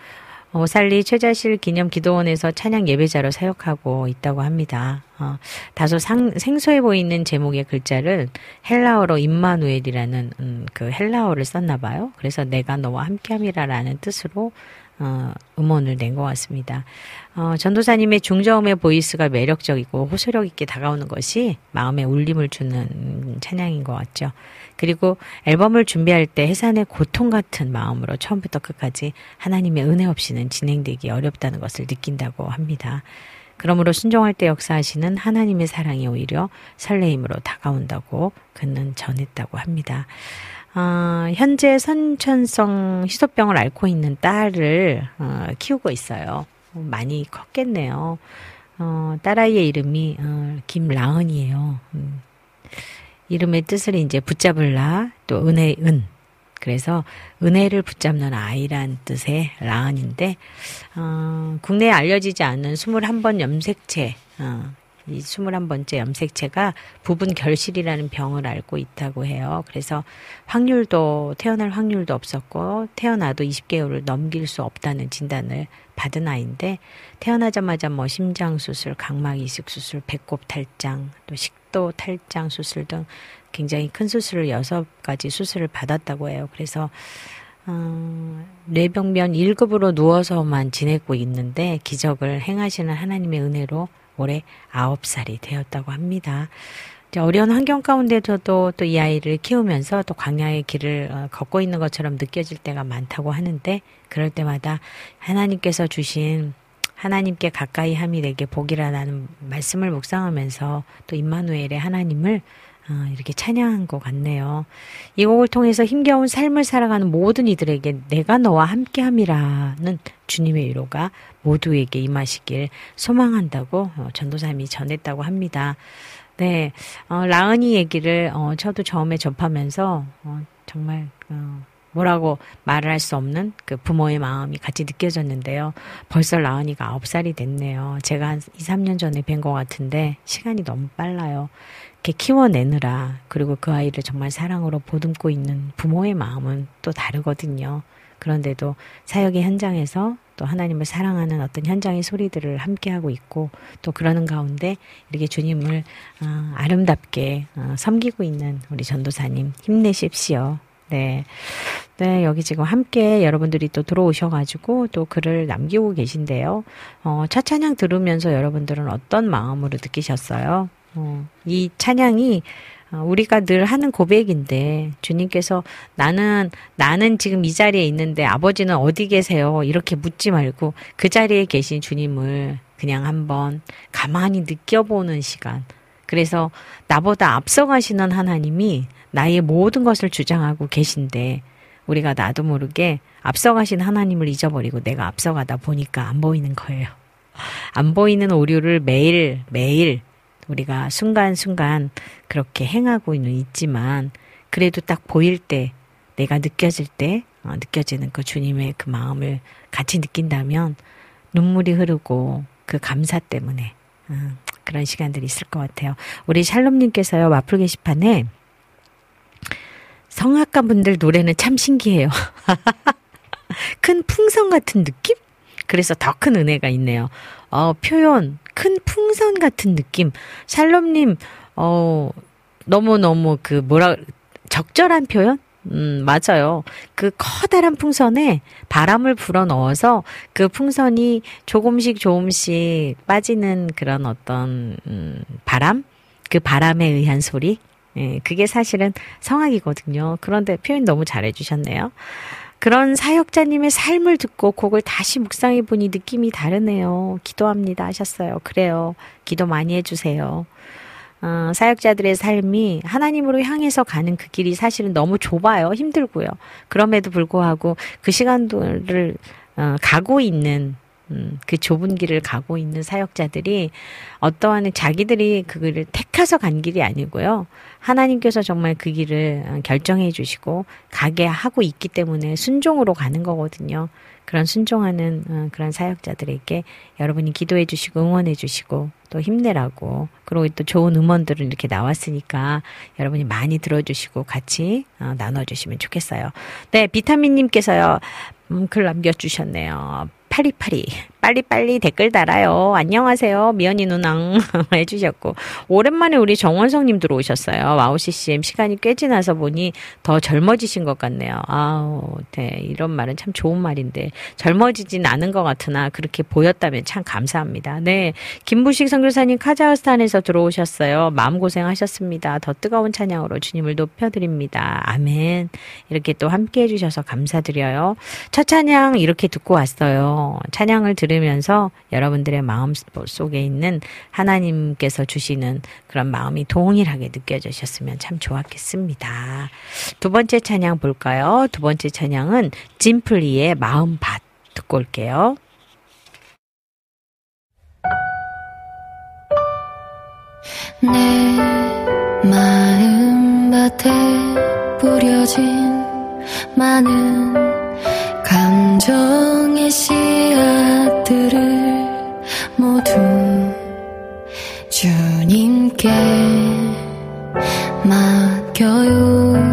오산리 최자실 기념 기도원에서 찬양 예배자로 사역하고 있다고 합니다. 어, 다소 상, 생소해 보이는 제목의 글자를 헬라어로 임마누엘이라는 음, 그 헬라어를 썼나 봐요. 그래서 내가 너와 함께함이라라는 뜻으로 어, 음원을 낸 것 같습니다. 어, 전도사님의 중저음의 voice가 매력적이고 호소력 있게 다가오는 것이 마음에 울림을 주는 찬양인 것 같죠. 그리고 앨범을 준비할 때 해산의 고통 같은 마음으로 처음부터 끝까지 하나님의 은혜 없이는 진행되기 어렵다는 것을 느낀다고 합니다. 그러므로 순종할 때 역사하시는 하나님의 사랑이 오히려 설레임으로 다가온다고 그는 전했다고 합니다. 어, 현재 선천성 희소병을 앓고 있는 딸을 어, 키우고 있어요. 많이 컸겠네요. 어, 딸아이의 이름이 어, 김라은이에요. 음. 이름의 뜻을 이제 붙잡을라 또 은혜의 은 그래서 은혜를 붙잡는 아이란 뜻의 라은인데 어, 국내에 알려지지 않은 21번 염색체 어, 이 21번째 염색체가 부분 결실이라는 병을 앓고 있다고 해요. 그래서 확률도 태어날 확률도 없었고 태어나도 20개월을 넘길 수 없다는 진단을 받은 아이인데 태어나자마자 뭐 심장 수술, 각막 이식 수술, 배꼽 탈장, 또 식도 탈장 수술 등 굉장히 큰 수술을 여섯 가지 수술을 받았다고 해요. 그래서 어, 뇌병변 1급으로 누워서만 지내고 있는데 기적을 행하시는 하나님의 은혜로 올해 9살이 되었다고 합니다. 어려운 환경 가운데서도 또 이 아이를 키우면서 또 광야의 길을 어, 걷고 있는 것처럼 느껴질 때가 많다고 하는데 그럴 때마다 하나님께서 주신 하나님께 가까이 함이 내게 복이라는 말씀을 묵상하면서 또 임마누엘의 하나님을 어, 이렇게 찬양한 것 같네요. 이 곡을 통해서 힘겨운 삶을 살아가는 모든 이들에게 내가 너와 함께함이라는 주님의 위로가 모두에게 임하시길 소망한다고 어, 전도사님이 전했다고 합니다. 네, 어, 라은이 얘기를 어, 저도 처음에 접하면서 어, 정말 어, 뭐라고 말을 할 수 없는 그 부모의 마음이 같이 느껴졌는데요. 벌써 라은이가 9살이 됐네요. 제가 한 2, 3년 전에 뵌 것 같은데 시간이 너무 빨라요. 이렇게 키워내느라 그리고 그 아이를 정말 사랑으로 보듬고 있는 부모의 마음은 또 다르거든요. 그런데도 사역의 현장에서 또 하나님을 사랑하는 어떤 현장의 소리들을 함께 하고 있고 또 그러는 가운데 이렇게 주님을 어, 아름답게 어, 섬기고 있는 우리 전도사님 힘내십시오. 네. 네, 여기 지금 함께 여러분들이 또 들어오셔가지고 또 글을 남기고 계신데요. 어, 첫 찬양 들으면서 여러분들은 어떤 마음으로 느끼셨어요? 어, 이 찬양이 어, 우리가 늘 하는 고백인데 주님께서 나는 나는 지금 이 자리에 있는데 아버지는 어디 계세요? 이렇게 묻지 말고 그 자리에 계신 주님을 그냥 한번 가만히 느껴보는 시간. 그래서 나보다 앞서가시는 하나님이 나의 모든 것을 주장하고 계신데 우리가 나도 모르게 앞서가신 하나님을 잊어버리고 내가 앞서가다 보니까 안 보이는 거예요. 안 보이는 오류를 매일 매일 우리가 순간순간 그렇게 행하고는 있지만 그래도 딱 보일 때 내가 느껴질 때 어, 느껴지는 그 주님의 그 마음을 같이 느낀다면 눈물이 흐르고 그 감사 때문에 어, 그런 시간들이 있을 것 같아요. 우리 샬롬님께서요 와플 게시판에 성악가 분들 노래는 참 신기해요. 큰 풍선 같은 느낌? 그래서 더 큰 은혜가 있네요. 어, 표현, 큰 풍선 같은 느낌. 샬롬님, 어, 너무너무 그 뭐라, 적절한 표현? 음, 맞아요. 그 커다란 풍선에 바람을 불어 넣어서 그 풍선이 조금씩 조금씩 빠지는 그런 어떤, 음, 바람? 그 바람에 의한 소리? 예, 그게 사실은 성악이거든요. 그런데 표현 너무 잘해주셨네요. 그런 사역자님의 삶을 듣고 곡을 다시 묵상해 보니 느낌이 다르네요. 기도합니다 하셨어요. 그래요. 기도 많이 해주세요. 어, 사역자들의 삶이 하나님으로 향해서 가는 그 길이 사실은 너무 좁아요. 힘들고요. 그럼에도 불구하고 그 시간들을 어, 가고 있는 음, 그 좁은 길을 가고 있는 사역자들이 어떠한 자기들이 그 길을 택해서 간 길이 아니고요. 하나님께서 정말 그 길을 어, 결정해 주시고 가게 하고 있기 때문에 순종으로 가는 거거든요. 그런 순종하는 어, 그런 사역자들에게 여러분이 기도해 주시고 응원해 주시고 또 힘내라고 그리고 또 좋은 음원들을 이렇게 나왔으니까 여러분이 많이 들어주시고 같이 어, 나눠주시면 좋겠어요. 네, 비타민님께서요. 음, 글 남겨주셨네요. 파리파리 빨리빨리 댓글 달아요. 안녕하세요. 미연이 누낭 해주셨고 오랜만에 우리 정원성님 들어오셨어요. 와우 CCM 시간이 꽤 지나서 보니 더 젊어지신 것 같네요. 아우, 네 이런 말은 참 좋은 말인데 젊어지진 않은 것 같으나 그렇게 보였다면 참 감사합니다. 네 김부식 선교사님 카자흐스탄에서 들어오셨어요. 마음 고생하셨습니다. 더 뜨거운 찬양으로 주님을 높여드립니다. 아멘. 이렇게 또 함께 해주셔서 감사드려요. 첫 찬양 이렇게 듣고 왔어요. 찬양을 들 들으면서 여러분들의 마음 속에 있는 하나님께서 주시는 그런 마음이 동일하게 느껴지셨으면 참 좋았겠습니다. 두 번째 찬양 볼까요? 두 번째 찬양은 진플리의 마음밭 듣고 올게요. 내 마음밭에 뿌려진 많은 감정의 씨앗들을 모두 주님께 맡겨요.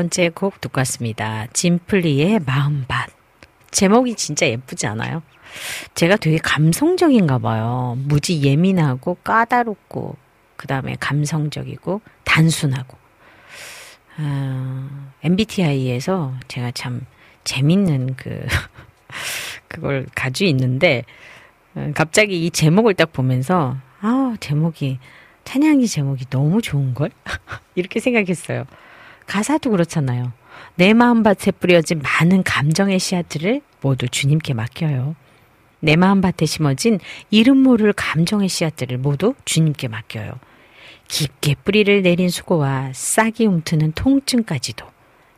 번째 곡 듣고 왔습니다. 진플리의 마음밭. 제목이 진짜 예쁘지 않아요? 제가 되게 감성적인가 봐요. 무지 예민하고 까다롭고, 그 다음에 감성적이고, 단순하고. 아, MBTI에서 제가 참 재밌는 그, 그걸 가지고 있는데, 어, 갑자기 이 제목을 딱 보면서, 아 제목이, 찬양이 제목이 너무 좋은걸? 이렇게 생각했어요. 가사도 그렇잖아요. 내 마음밭에 뿌려진 많은 감정의 씨앗들을 모두 주님께 맡겨요. 내 마음밭에 심어진 이름 모를 감정의 씨앗들을 모두 주님께 맡겨요. 깊게 뿌리를 내린 수고와 싹이 움트는 통증까지도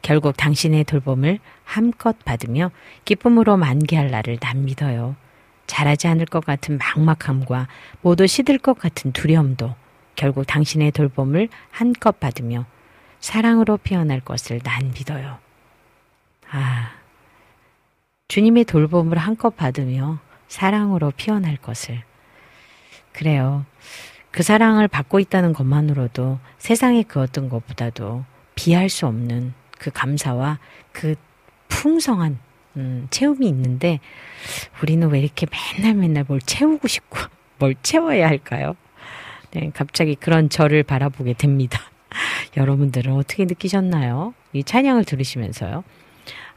결국 당신의 돌봄을 함껏 받으며 기쁨으로 만개할 날을 난 믿어요. 잘하지 않을 것 같은 막막함과 모두 시들 것 같은 두려움도 결국 당신의 돌봄을 한껏 받으며 사랑으로 피어날 것을 난 믿어요. 아, 주님의 돌봄을 한껏 받으며 사랑으로 피어날 것을. 그래요. 그 사랑을 받고 있다는 것만으로도 세상의 그 어떤 것보다도 비할 수 없는 그 감사와 그 풍성한 음, 체험이 있는데 우리는 왜 이렇게 맨날 맨날 뭘 채우고 싶고 뭘 채워야 할까요? 네, 갑자기 그런 저를 바라보게 됩니다. 여러분들은 어떻게 느끼셨나요? 이 찬양을 들으시면서요.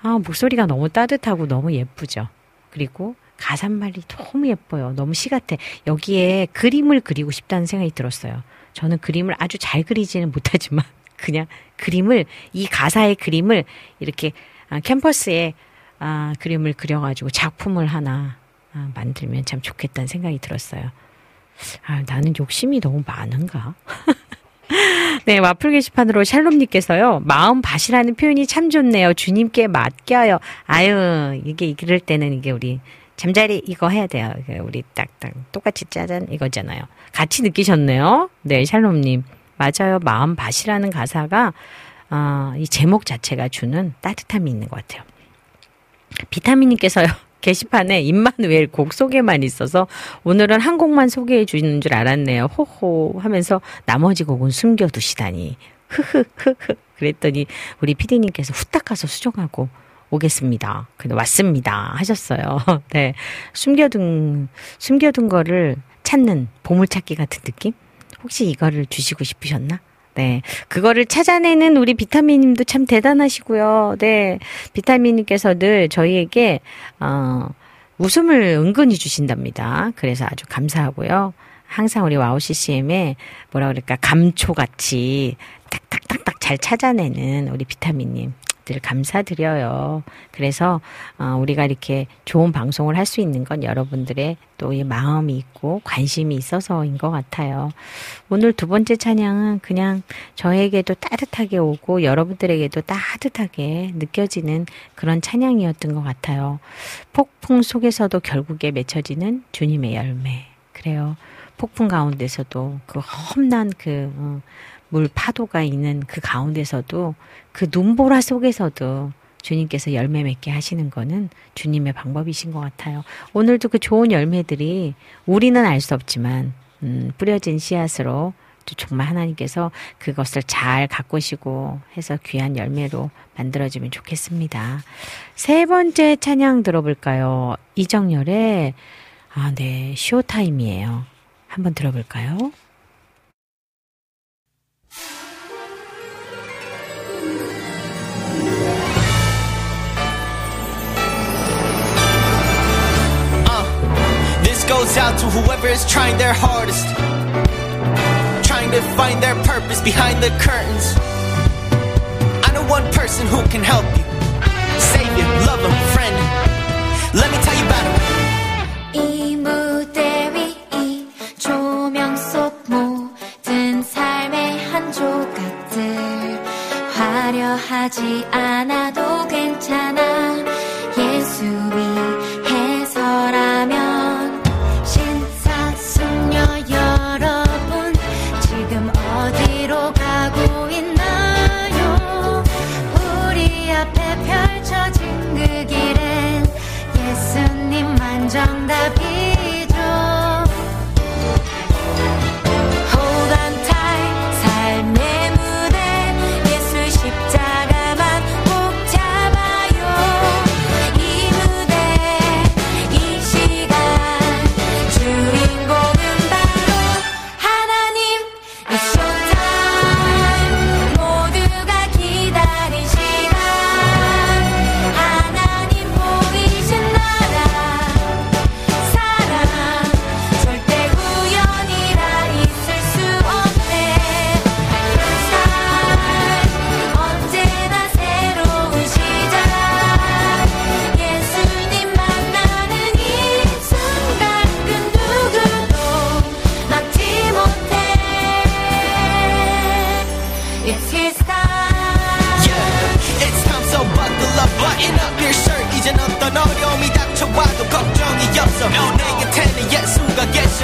아, 목소리가 너무 따뜻하고 너무 예쁘죠. 그리고 가사말이 너무 예뻐요. 너무 시 같아. 여기에 그림을 그리고 싶다는 생각이 들었어요. 저는 그림을 아주 잘 그리지는 못하지만 그냥 그림을 이 가사의 그림을 이렇게 아, 캠퍼스에 아, 그림을 그려가지고 작품을 하나 아, 만들면 참 좋겠다는 생각이 들었어요. 아, 나는 욕심이 너무 많은가? 네, 와플 게시판으로 샬롬님께서요, 마음 밭이라는 표현이 참 좋네요. 주님께 맡겨요. 아유, 이게 이럴 때는 이게 우리 잠자리 이거 해야 돼요. 우리 딱딱 똑같이 짜잔 이거잖아요. 같이 느끼셨네요. 네, 샬롬님. 맞아요. 마음 밭이라는 가사가, 어, 이 제목 자체가 주는 따뜻함이 있는 것 같아요. 비타민님께서요. 게시판에 임마누엘 곡 소개만 있어서 오늘은 한 곡만 소개해 주는 줄 알았네요. 호호 하면서 나머지 곡은 숨겨두시다니. 흐흐흐흐. 그랬더니 우리 피디님께서 후딱 가서 수정하고 오겠습니다. 근데 왔습니다. 하셨어요. 네. 숨겨둔, 숨겨둔 거를 찾는 보물찾기 같은 느낌? 혹시 이거를 주시고 싶으셨나? 네. 그거를 찾아내는 우리 비타민님도 참 대단하시고요. 네. 비타민님께서 늘 저희에게, 어, 웃음을 은근히 주신답니다. 그래서 아주 감사하고요. 항상 우리 와우 CCM에 뭐라 그럴까, 감초같이 딱딱딱딱 잘 찾아내는 우리 비타민님. 늘 감사드려요. 그래서 어, 우리가 이렇게 좋은 방송을 할 수 있는 건 여러분들의 또 이 마음이 있고 관심이 있어서인 것 같아요. 오늘 두 번째 찬양은 그냥 저에게도 따뜻하게 오고 여러분들에게도 따뜻하게 느껴지는 그런 찬양이었던 것 같아요. 폭풍 속에서도 결국에 맺혀지는 주님의 열매. 그래요. 폭풍 가운데서도 그 험난 그 어, 물 파도가 있는 그 가운데서도 그 눈보라 속에서도 주님께서 열매 맺게 하시는 거는 주님의 방법이신 것 같아요. 오늘도 그 좋은 열매들이 우리는 알 수 없지만 음, 뿌려진 씨앗으로 정말 하나님께서 그것을 잘 가꾸시고 해서 귀한 열매로 만들어지면 좋겠습니다. 세 번째 찬양 들어볼까요? 이정열의 아, 네, 쇼타임이에요. 한번 들어볼까요? goes out to whoever is trying their hardest, trying to find their purpose behind the curtains. I know one person who can help you, save you, love them, friend. Let me tell you about him. 이 무대 위이 조명 속 모든 삶의 한 조각들 화려하지 않아도 괜찮아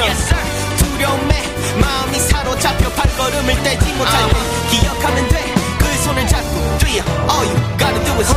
계셔 두려움에 마음이 사로잡혀 발걸음을 떼지 못할 때 기억하면 돼그 손을 잡고 뛰어. All you gotta do is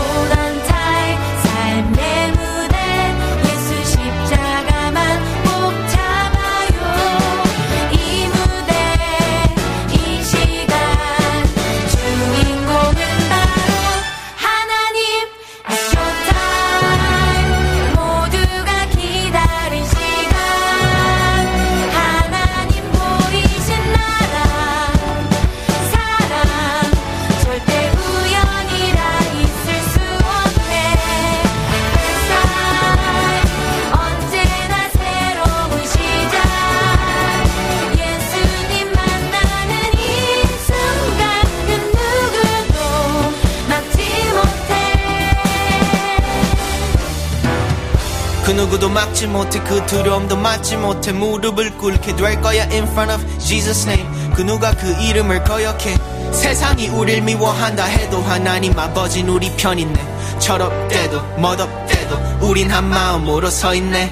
누구도 막지 못해 그 두려움도 막지 못해. 무릎을 꿇게 될 거야 in front of Jesus name. 그 누가 그 이름을 거역해? 세상이 우릴 미워한다 해도 하나님 아버진 우리 편이네 철없대도 멋없대도 우린 한 마음으로 서 있네.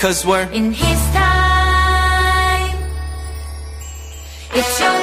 Cause we're In His time, it's your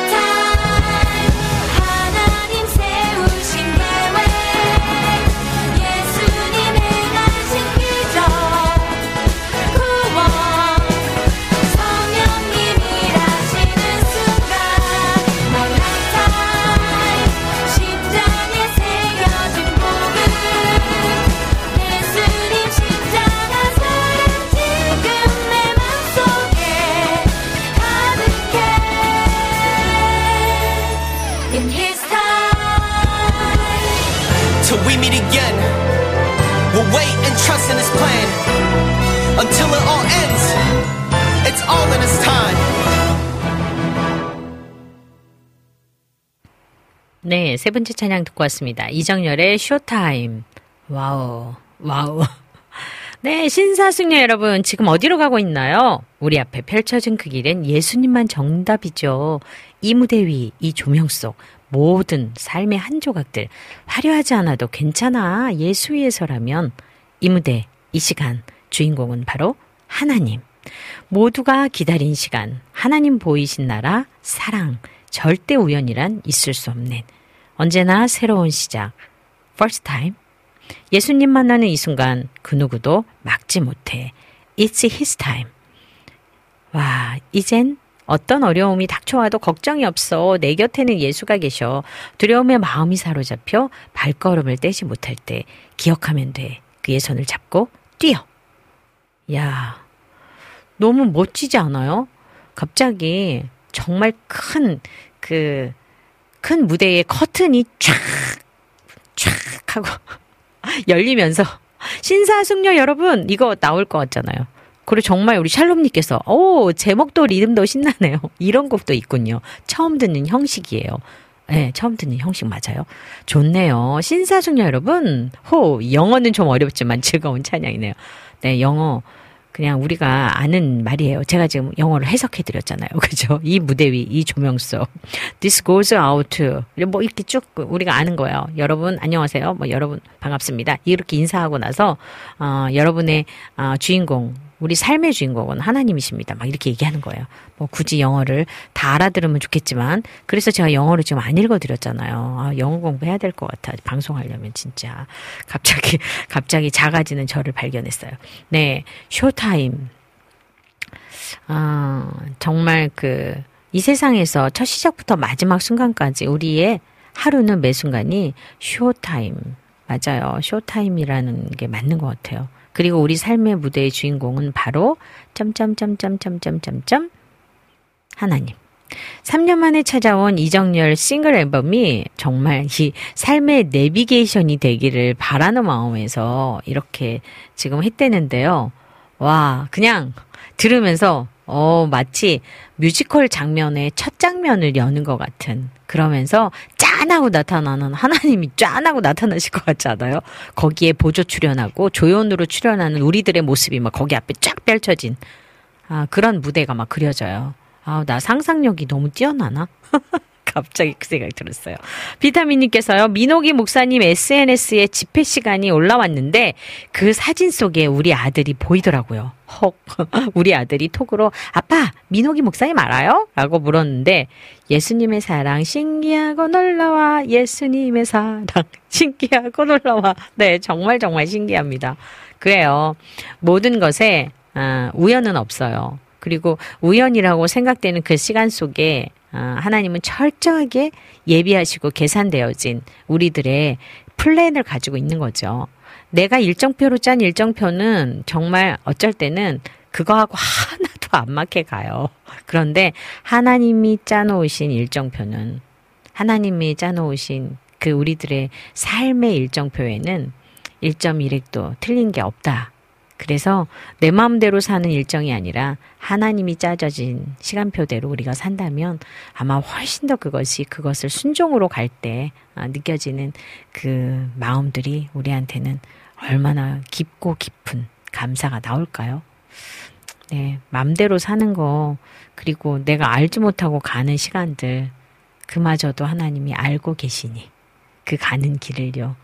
세 번째 찬양 듣고 왔습니다. 이정열의 Showtime. Wow, wow. 네, 신사숙녀 여러분, 지금 어디로 가고 있나요? 우리 앞에 펼쳐진 그 길엔 예수님만 정답이죠. 이 무대 위, 이 조명 속, 모든 삶의 한 조각들, 화려하지 않아도 괜찮아. 예수 위에서라면, 이 무대, 이 시간, 주인공은 바로 하나님. 모두가 기다린 시간, 하나님 보이신 나라, 사랑, 절대 우연이란 있을 수 없는 언제나 새로운 시작. First time. 예수님 만나는 이 순간 그 누구도 막지 못해. It's his time. 와, 이젠 어떤 어려움이 닥쳐와도 걱정이 없어. 내 곁에는 예수가 계셔. 두려움에 마음이 사로잡혀 발걸음을 떼지 못할 때 기억하면 돼. 그의 손을 잡고 뛰어. 야, 너무 멋지지 않아요? 갑자기 정말 큰, 그, 큰 무대에 커튼이 쫙, 쫙 하고 열리면서 신사숙녀 여러분, 이거 나올 것 같잖아요. 그리고 정말 우리 샬롬님께서, 오, 제목도 리듬도 신나네요. 이런 곡도 있군요. 처음 듣는 형식이에요. 네, 처음 듣는 형식 맞아요. 좋네요. 신사숙녀 여러분, 호, 영어는 좀 어렵지만 즐거운 찬양이네요. 네, 영어. 그냥 우리가 아는 말이에요. 제가 지금 영어를 해석해 드렸잖아요. 그죠? 이 무대 위, 이 조명 속. This goes out. 뭐 이렇게 쭉 우리가 아는 거예요. 여러분, 안녕하세요. 뭐 여러분, 반갑습니다. 이렇게 인사하고 나서, 어, 여러분의 어, 주인공, 우리 삶의 주인공은 하나님이십니다. 막 이렇게 얘기하는 거예요. 뭐 굳이 영어를 다 알아들으면 좋겠지만, 그래서 제가 영어를 지금 안 읽어드렸잖아요. 아, 영어 공부해야 될 것 같아. 방송하려면 진짜. 갑자기, 갑자기 작아지는 저를 발견했어요. 네, showtime. 아, 정말 그, 이 세상에서 첫 시작부터 마지막 순간까지 우리의 하루는 매 순간이 showtime. 맞아요. showtime이라는 게 맞는 것 같아요. 그리고 우리 삶의 무대의 주인공은 바로 점점점점점점점점 하나님. 3년 만에 찾아온 이정열 싱글 앨범이 정말 이 삶의 내비게이션이 되기를 바라는 마음에서 이렇게 지금 했대는데요. 와, 그냥 들으면서 어, 마치 뮤지컬 장면의 첫 장면을 여는 것 같은 그러면서 짠하고 나타나는 하나님이 짠하고 나타나실 것 같지 않아요? 거기에 보조 출연하고 조연으로 출연하는 우리들의 모습이 막 거기 앞에 쫙 펼쳐진 아, 그런 무대가 막 그려져요. 아, 나 상상력이 너무 뛰어나나? 갑자기 그 생각 들었어요. 비타민님께서요, 민호기 목사님 SNS에 집회 시간이 올라왔는데 그 사진 속에 우리 아들이 보이더라고요. 헉, 우리 아들이 톡으로 아빠 민호기 목사님 알아요? 라고 물었는데 예수님의 사랑 신기하고 놀라와 예수님의 사랑 신기하고 놀라와 네 정말 정말 신기합니다. 그래요. 모든 것에 아, 우연은 없어요. 그리고 우연이라고 생각되는 그 시간 속에 아, 하나님은 철저하게 예비하시고 계산되어진 우리들의 플랜을 가지고 있는 거죠. 내가 일정표로 짠 일정표는 정말 어쩔 때는 그거하고 하나도 안 맞게 가요. 그런데 하나님이 짜놓으신 일정표는 하나님이 짜놓으신 그 우리들의 삶의 일정표에는 1.1획도 틀린 게 없다. 그래서 내 마음대로 사는 일정이 아니라 하나님이 짜져진 시간표대로 우리가 산다면 아마 훨씬 더 그것이 그것을 순종으로 갈 때 느껴지는 그 마음들이 우리한테는 얼마나 깊고 깊은 감사가 나올까요? 네, 맘대로 사는 거, 그리고 내가 알지 못하고 가는 시간들, 그마저도 하나님이 알고 계시니, 그 가는 길을요.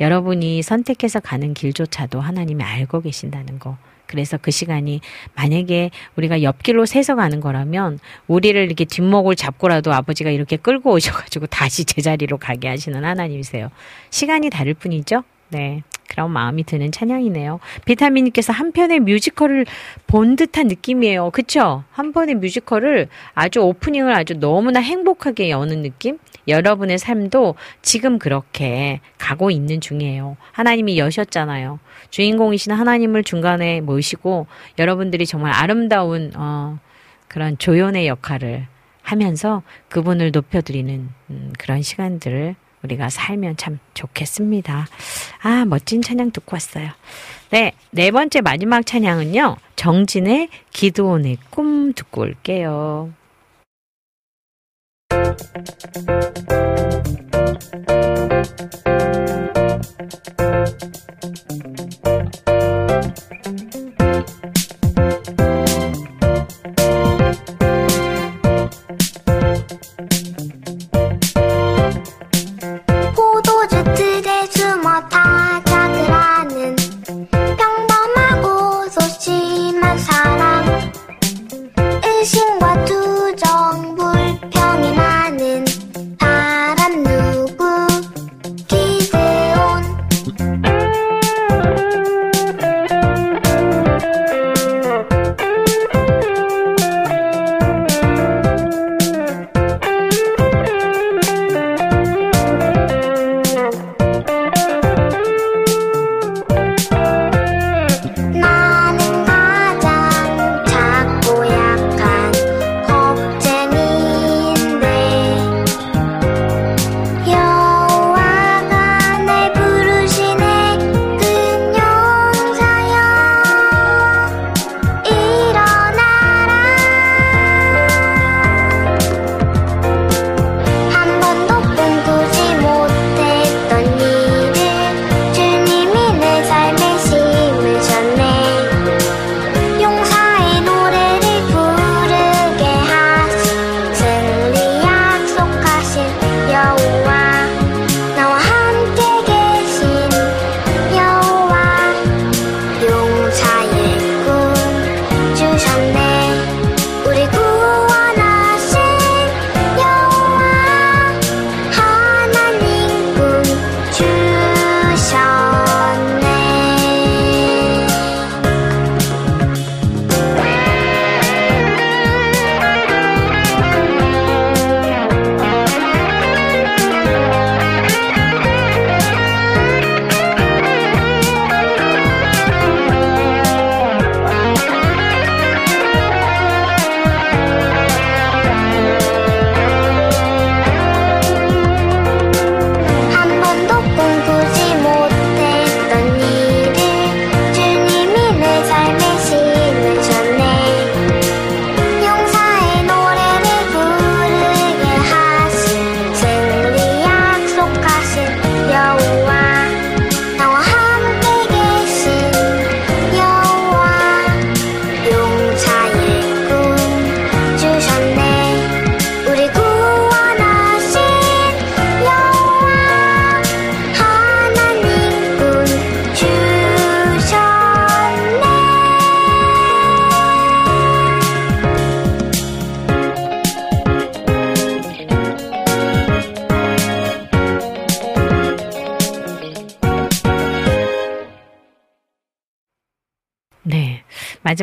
여러분이 선택해서 가는 길조차도 하나님이 알고 계신다는 거. 그래서 그 시간이 만약에 우리가 옆길로 새서 가는 거라면 우리를 이렇게 뒷목을 잡고라도 아버지가 이렇게 끌고 오셔가지고 다시 제자리로 가게 하시는 하나님이세요. 시간이 다를 뿐이죠. 네. 그런 마음이 드는 찬양이네요. 비타민님께서 한 편의 뮤지컬을 본 듯한 느낌이에요. 그쵸? 한 번의 뮤지컬을 아주 오프닝을 아주 너무나 행복하게 여는 느낌? 여러분의 삶도 지금 그렇게 가고 있는 중이에요. 하나님이 여셨잖아요. 주인공이신 하나님을 중간에 모시고 여러분들이 정말 아름다운, 어, 그런 조연의 역할을 하면서 그분을 높여드리는 음, 그런 시간들을 우리가 살면 참 좋겠습니다. 아, 멋진 찬양 듣고 왔어요. 네, 네 번째 마지막 찬양은요. 정진의 기도원의 꿈 듣고 올게요.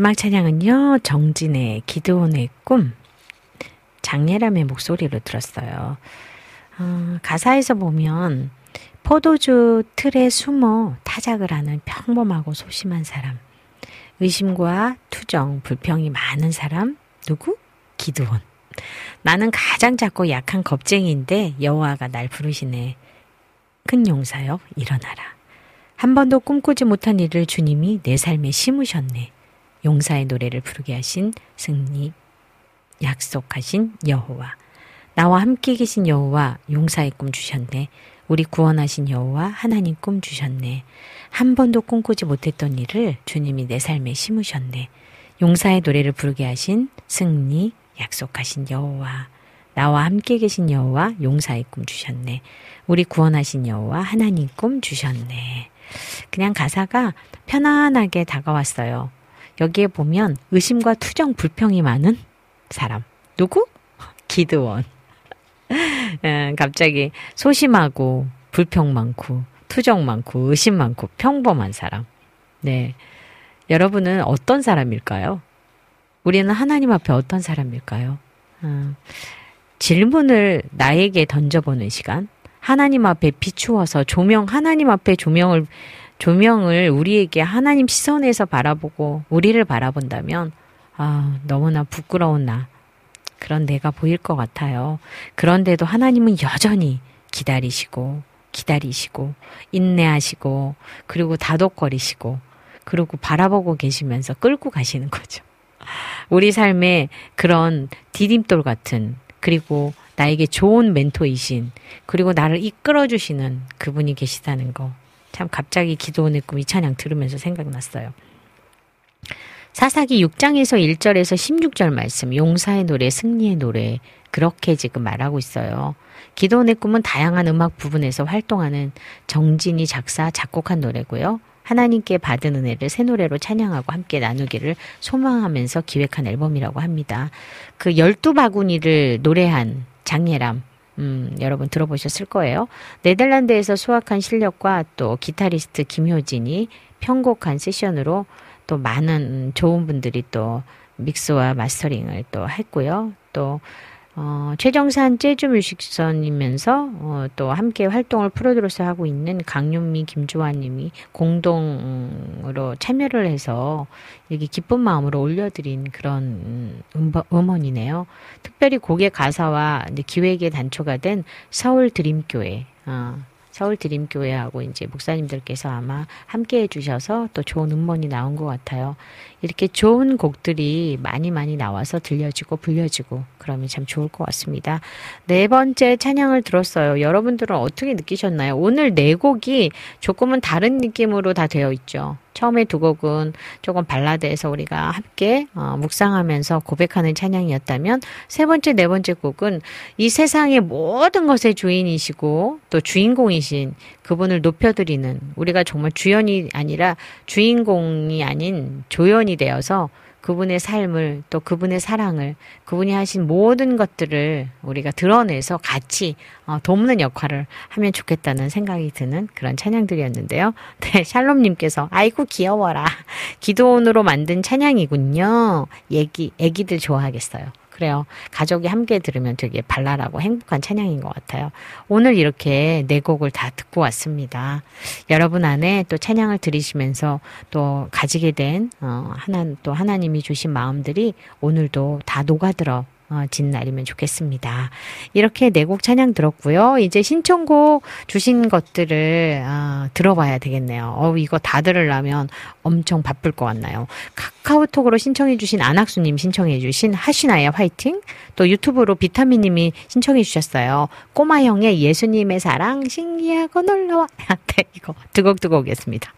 마지막 찬양은요, 정진의 기도원의 꿈. 장예람의 목소리로 들었어요. 어, 가사에서 보면 포도주 틀에 숨어 타작을 하는 평범하고 소심한 사람. 의심과 투정, 불평이 많은 사람. 누구? 기도원. 나는 가장 작고 약한 겁쟁이인데 여호와가 날 부르시네. 큰 용사여 일어나라. 한 번도 꿈꾸지 못한 일을 주님이 내 삶에 심으셨네. 용사의 노래를 부르게 하신 승리 약속하신 여호와 나와 함께 계신 여호와 용사의 꿈 주셨네. 우리 구원하신 여호와 하나님 꿈 주셨네. 한 번도 꿈꾸지 못했던 일을 주님이 내 삶에 심으셨네. 용사의 노래를 부르게 하신 승리 약속하신 여호와 나와 함께 계신 여호와 용사의 꿈 주셨네. 우리 구원하신 여호와 하나님 꿈 주셨네. 그냥 가사가 편안하게 다가왔어요. 여기에 보면 의심과 투정 불평이 많은 사람. 누구? 기드원. 음, 갑자기 소심하고 불평 많고 투정 많고 의심 많고 평범한 사람. 네. 여러분은 어떤 사람일까요? 우리는 하나님 앞에 어떤 사람일까요? 음, 질문을 나에게 던져보는 시간. 하나님 앞에 비추어서 조명, 하나님 앞에 조명을, 조명을 우리에게 하나님 시선에서 바라보고 우리를 바라본다면, 아, 너무나 부끄러운 나. 그런 내가 보일 것 같아요. 그런데도 하나님은 여전히 기다리시고, 기다리시고, 인내하시고, 그리고 다독거리시고, 그리고 바라보고 계시면서 끌고 가시는 거죠. 우리 삶에 그런 디딤돌 같은, 그리고 나에게 좋은 멘토이신, 그리고 나를 이끌어 주시는 그분이 계시다는 거. 참 갑자기 기도원의 꿈이 찬양 들으면서 생각났어요. 사사기 6장에서 1절에서 16절 말씀, 용사의 노래, 승리의 노래, 그렇게 지금 말하고 있어요. 기도원의 꿈은 다양한 음악 부분에서 활동하는 정진이 작사, 작곡한 노래고요. 하나님께 받은 은혜를 새 노래로 찬양하고 함께 나누기를 소망하면서 기획한 앨범이라고 합니다. 그 열두 바구니를 노래한 장예람, 음, 여러분 들어보셨을 거예요. 네덜란드에서 수확한 실력과 또 기타리스트 김효진이 편곡한 세션으로 또 많은 좋은 분들이 또 믹스와 마스터링을 또 했고요. 또 어, 최정산 재즈 뮤직선이면서 어, 또 함께 활동을 프로듀서 하고 있는 강윤미, 김주환님이 공동으로 참여를 해서 이렇게 기쁜 마음으로 올려드린 그런 음, 음원이네요. 특별히 곡의 가사와 기획에 단초가 된 서울 드림교회. 어, 서울 드림교회하고 이제 목사님들께서 아마 함께 해주셔서 또 좋은 음원이 나온 것 같아요. 이렇게 좋은 곡들이 많이 많이 나와서 들려지고 불려지고 그러면 참 좋을 것 같습니다. 네 번째 찬양을 들었어요. 여러분들은 어떻게 느끼셨나요? 오늘 네 곡이 조금은 다른 느낌으로 다 되어 있죠. 처음에 두 곡은 조금 발라드에서 우리가 함께 어, 묵상하면서 고백하는 찬양이었다면 세 번째, 네 번째 곡은 이 세상의 모든 것의 주인이시고 또 주인공이신 그분을 높여드리는 우리가 정말 주연이 아니라 주인공이 아닌 조연이 되어서 그분의 삶을 또 그분의 사랑을 그분이 하신 모든 것들을 우리가 드러내서 같이 어, 돕는 역할을 하면 좋겠다는 생각이 드는 그런 찬양들이었는데요. 네, 샬롬님께서 아이고 귀여워라 기도원으로 만든 찬양이군요. 얘기 애기들 좋아하겠어요. 그래요. 가족이 함께 들으면 되게 발랄하고 행복한 찬양인 것 같아요. 오늘 이렇게 네 곡을 다 듣고 왔습니다. 여러분 안에 또 찬양을 들으시면서 또 가지게 된, 어, 하나, 또 하나님이 주신 마음들이 오늘도 다 녹아들어 어, 진 날이면 좋겠습니다. 이렇게 네 곡 찬양 들었고요. 이제 신청곡 주신 것들을 어, 들어봐야 되겠네요. 어, 이거 다 들으려면 엄청 바쁠 것 같나요? 카카오톡으로 신청해 주신 안학수님 신청해 주신 하시나의 화이팅 또 유튜브로 비타민님이 신청해 주셨어요. 꼬마형의 예수님의 사랑 신기하고 놀라워 네, 이거 두곡 두곡 오겠습니다.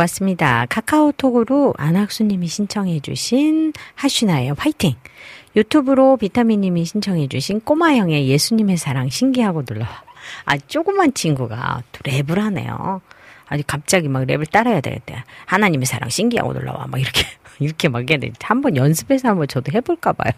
듣고 왔습니다. 카카오톡으로 안학수님이 신청해주신 하슈나의 화이팅! 유튜브로 비타민님이 신청해주신 꼬마형의 예수님의 사랑 신기하고 놀라워. 아, 조그만 친구가 또 랩을 하네요. 아니, 갑자기 막 랩을 따라야 되겠대. 하나님의 사랑 신기하고 놀라워. 막 이렇게, 이렇게 막 해야 돼. 한번 연습해서 한번 저도 해볼까봐요.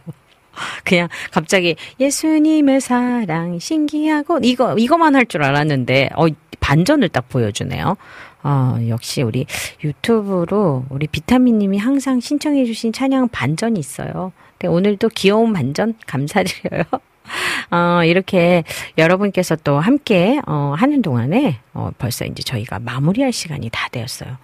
그냥 갑자기 예수님의 사랑 신기하고 이거 이거만 할 줄 알았는데 어 반전을 딱 보여주네요. 어 역시 우리 유튜브로 우리 비타민님이 항상 신청해주신 찬양 반전이 있어요. 네, 오늘도 귀여운 반전 감사드려요. 어, 이렇게 여러분께서 또 함께 어, 하는 동안에 어, 벌써 이제 저희가 마무리할 시간이 다 되었어요.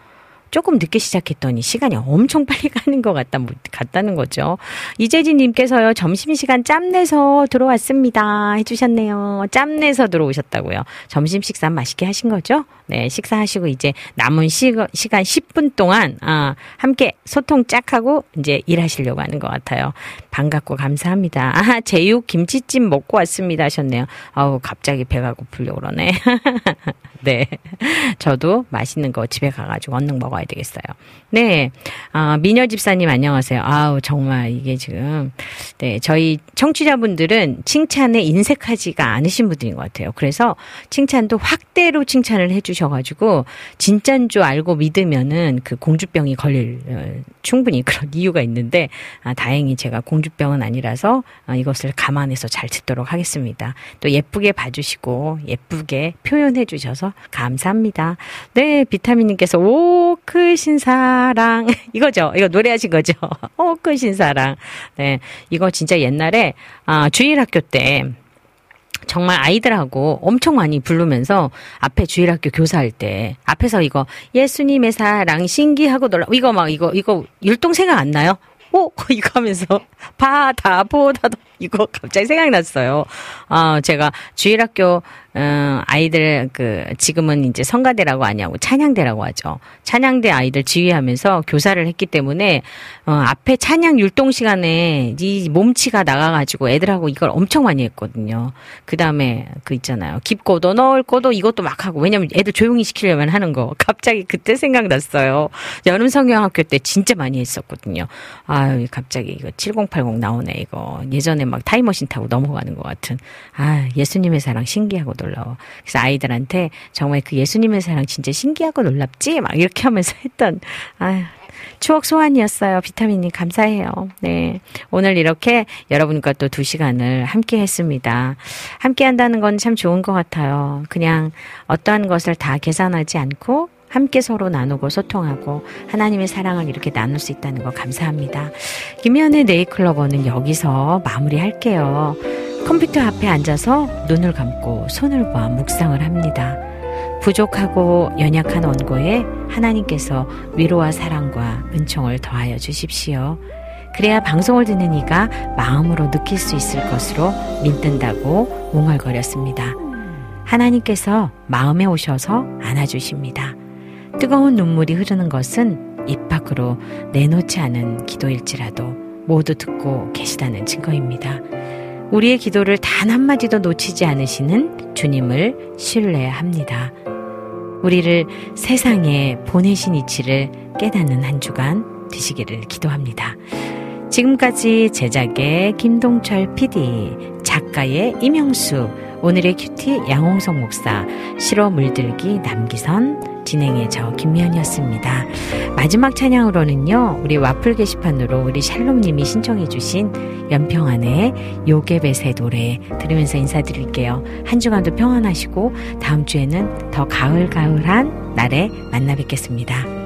조금 늦게 시작했더니 시간이 엄청 빨리 가는 것 같다, 같다는 거죠. 이재진님께서요, 점심시간 짬내서 들어왔습니다. 해주셨네요. 짬내서 들어오셨다고요. 점심 식사 맛있게 하신 거죠? 네, 식사하시고 이제 남은 시, 시간 10분 동안, 아, 함께 소통 짝 하고 이제 일하시려고 하는 것 같아요. 반갑고 감사합니다. 아, 제육 김치찜 먹고 왔습니다. 하셨네요. 아우, 갑자기 배가 고프려고 그러네. 네. 저도 맛있는 거 집에 가가지고 얼른 먹어야 되겠어요. 네. 아, 미녀 집사님 안녕하세요. 아우, 정말 이게 지금, 네. 저희 청취자분들은 칭찬에 인색하지가 않으신 분들인 것 같아요. 그래서 칭찬도 확대로 칭찬을 해주셔가지고, 진짠 줄 알고 믿으면은 그 공주병이 걸릴, 어, 충분히 그런 이유가 있는데, 아, 다행히 제가 공주병은 아니라서 아, 이것을 감안해서 잘 듣도록 하겠습니다. 또 예쁘게 봐주시고, 예쁘게 표현해 주셔서 감사합니다. 네, 비타민님께서 오 크신 사랑 이거죠. 이거 노래하신 거죠. 오 크신 사랑. 네, 이거 진짜 옛날에 아, 주일학교 때. 정말 아이들하고 엄청 많이 부르면서 앞에 주일학교 교사할 때 앞에서 이거 예수님의 사랑 신기하고 놀라 이거 막 이거 이거 율동 생각 안 나요? 오 이거 하면서 바다 보다도 이거 갑자기 생각났어요. 아 제가 주일학교 어, 아이들 그 지금은 이제 성가대라고 하냐고 찬양대라고 하죠. 찬양대 아이들 지휘하면서 교사를 했기 때문에 어, 앞에 찬양 율동 시간에 이 몸치가 나가가지고 애들하고 이걸 엄청 많이 했거든요. 그 다음에 그 있잖아요. 깊고도 넓고도 이것도 막 하고 왜냐면 애들 조용히 시키려면 하는 거. 갑자기 그때 생각났어요. 여름 성경학교 때 진짜 많이 했었거든요. 아 아유, 갑자기 이거 7080 나오네, 이거. 예전에 막 타임머신 타고 넘어가는 것 같은. 아, 예수님의 사랑 신기하고 놀라워. 그래서 아이들한테 정말 그 예수님의 사랑 진짜 신기하고 놀랍지? 막 이렇게 하면서 했던, 아유. 추억 소환이었어요. 비타민님 감사해요. 네. 오늘 이렇게 여러분과 또 두 시간을 함께 했습니다. 함께 한다는 건 참 좋은 것 같아요. 그냥 어떠한 것을 다 계산하지 않고 함께 서로 나누고 소통하고 하나님의 사랑을 이렇게 나눌 수 있다는 거 감사합니다. 김현의 네이클로버는 여기서 마무리할게요. 컴퓨터 앞에 앉아서 눈을 감고 손을 봐 묵상을 합니다. 부족하고 연약한 원고에 하나님께서 위로와 사랑과 은총을 더하여 주십시오. 그래야 방송을 듣는 이가 마음으로 느낄 수 있을 것으로 믿는다고 웅얼거렸습니다. 하나님께서 마음에 오셔서 안아주십니다. 뜨거운 눈물이 흐르는 것은 입 밖으로 내놓지 않은 기도일지라도 모두 듣고 계시다는 증거입니다. 우리의 기도를 단 한마디도 놓치지 않으시는 주님을 신뢰합니다. 우리를 세상에 보내신 이치를 깨닫는 한 주간 되시기를 기도합니다. 지금까지 제작의 김동철 PD, 작가의 이명수, 오늘의 큐티 양홍성 목사, 실어 물들기 남기선, 진행의 저 김미연이었습니다. 마지막 찬양으로는요, 우리 와플 게시판으로 우리 샬롬님이 신청해주신 연평안의 요괴벳의 노래 들으면서 인사드릴게요. 한 주간도 평안하시고, 다음 주에는 더 가을가을한 날에 만나 뵙겠습니다.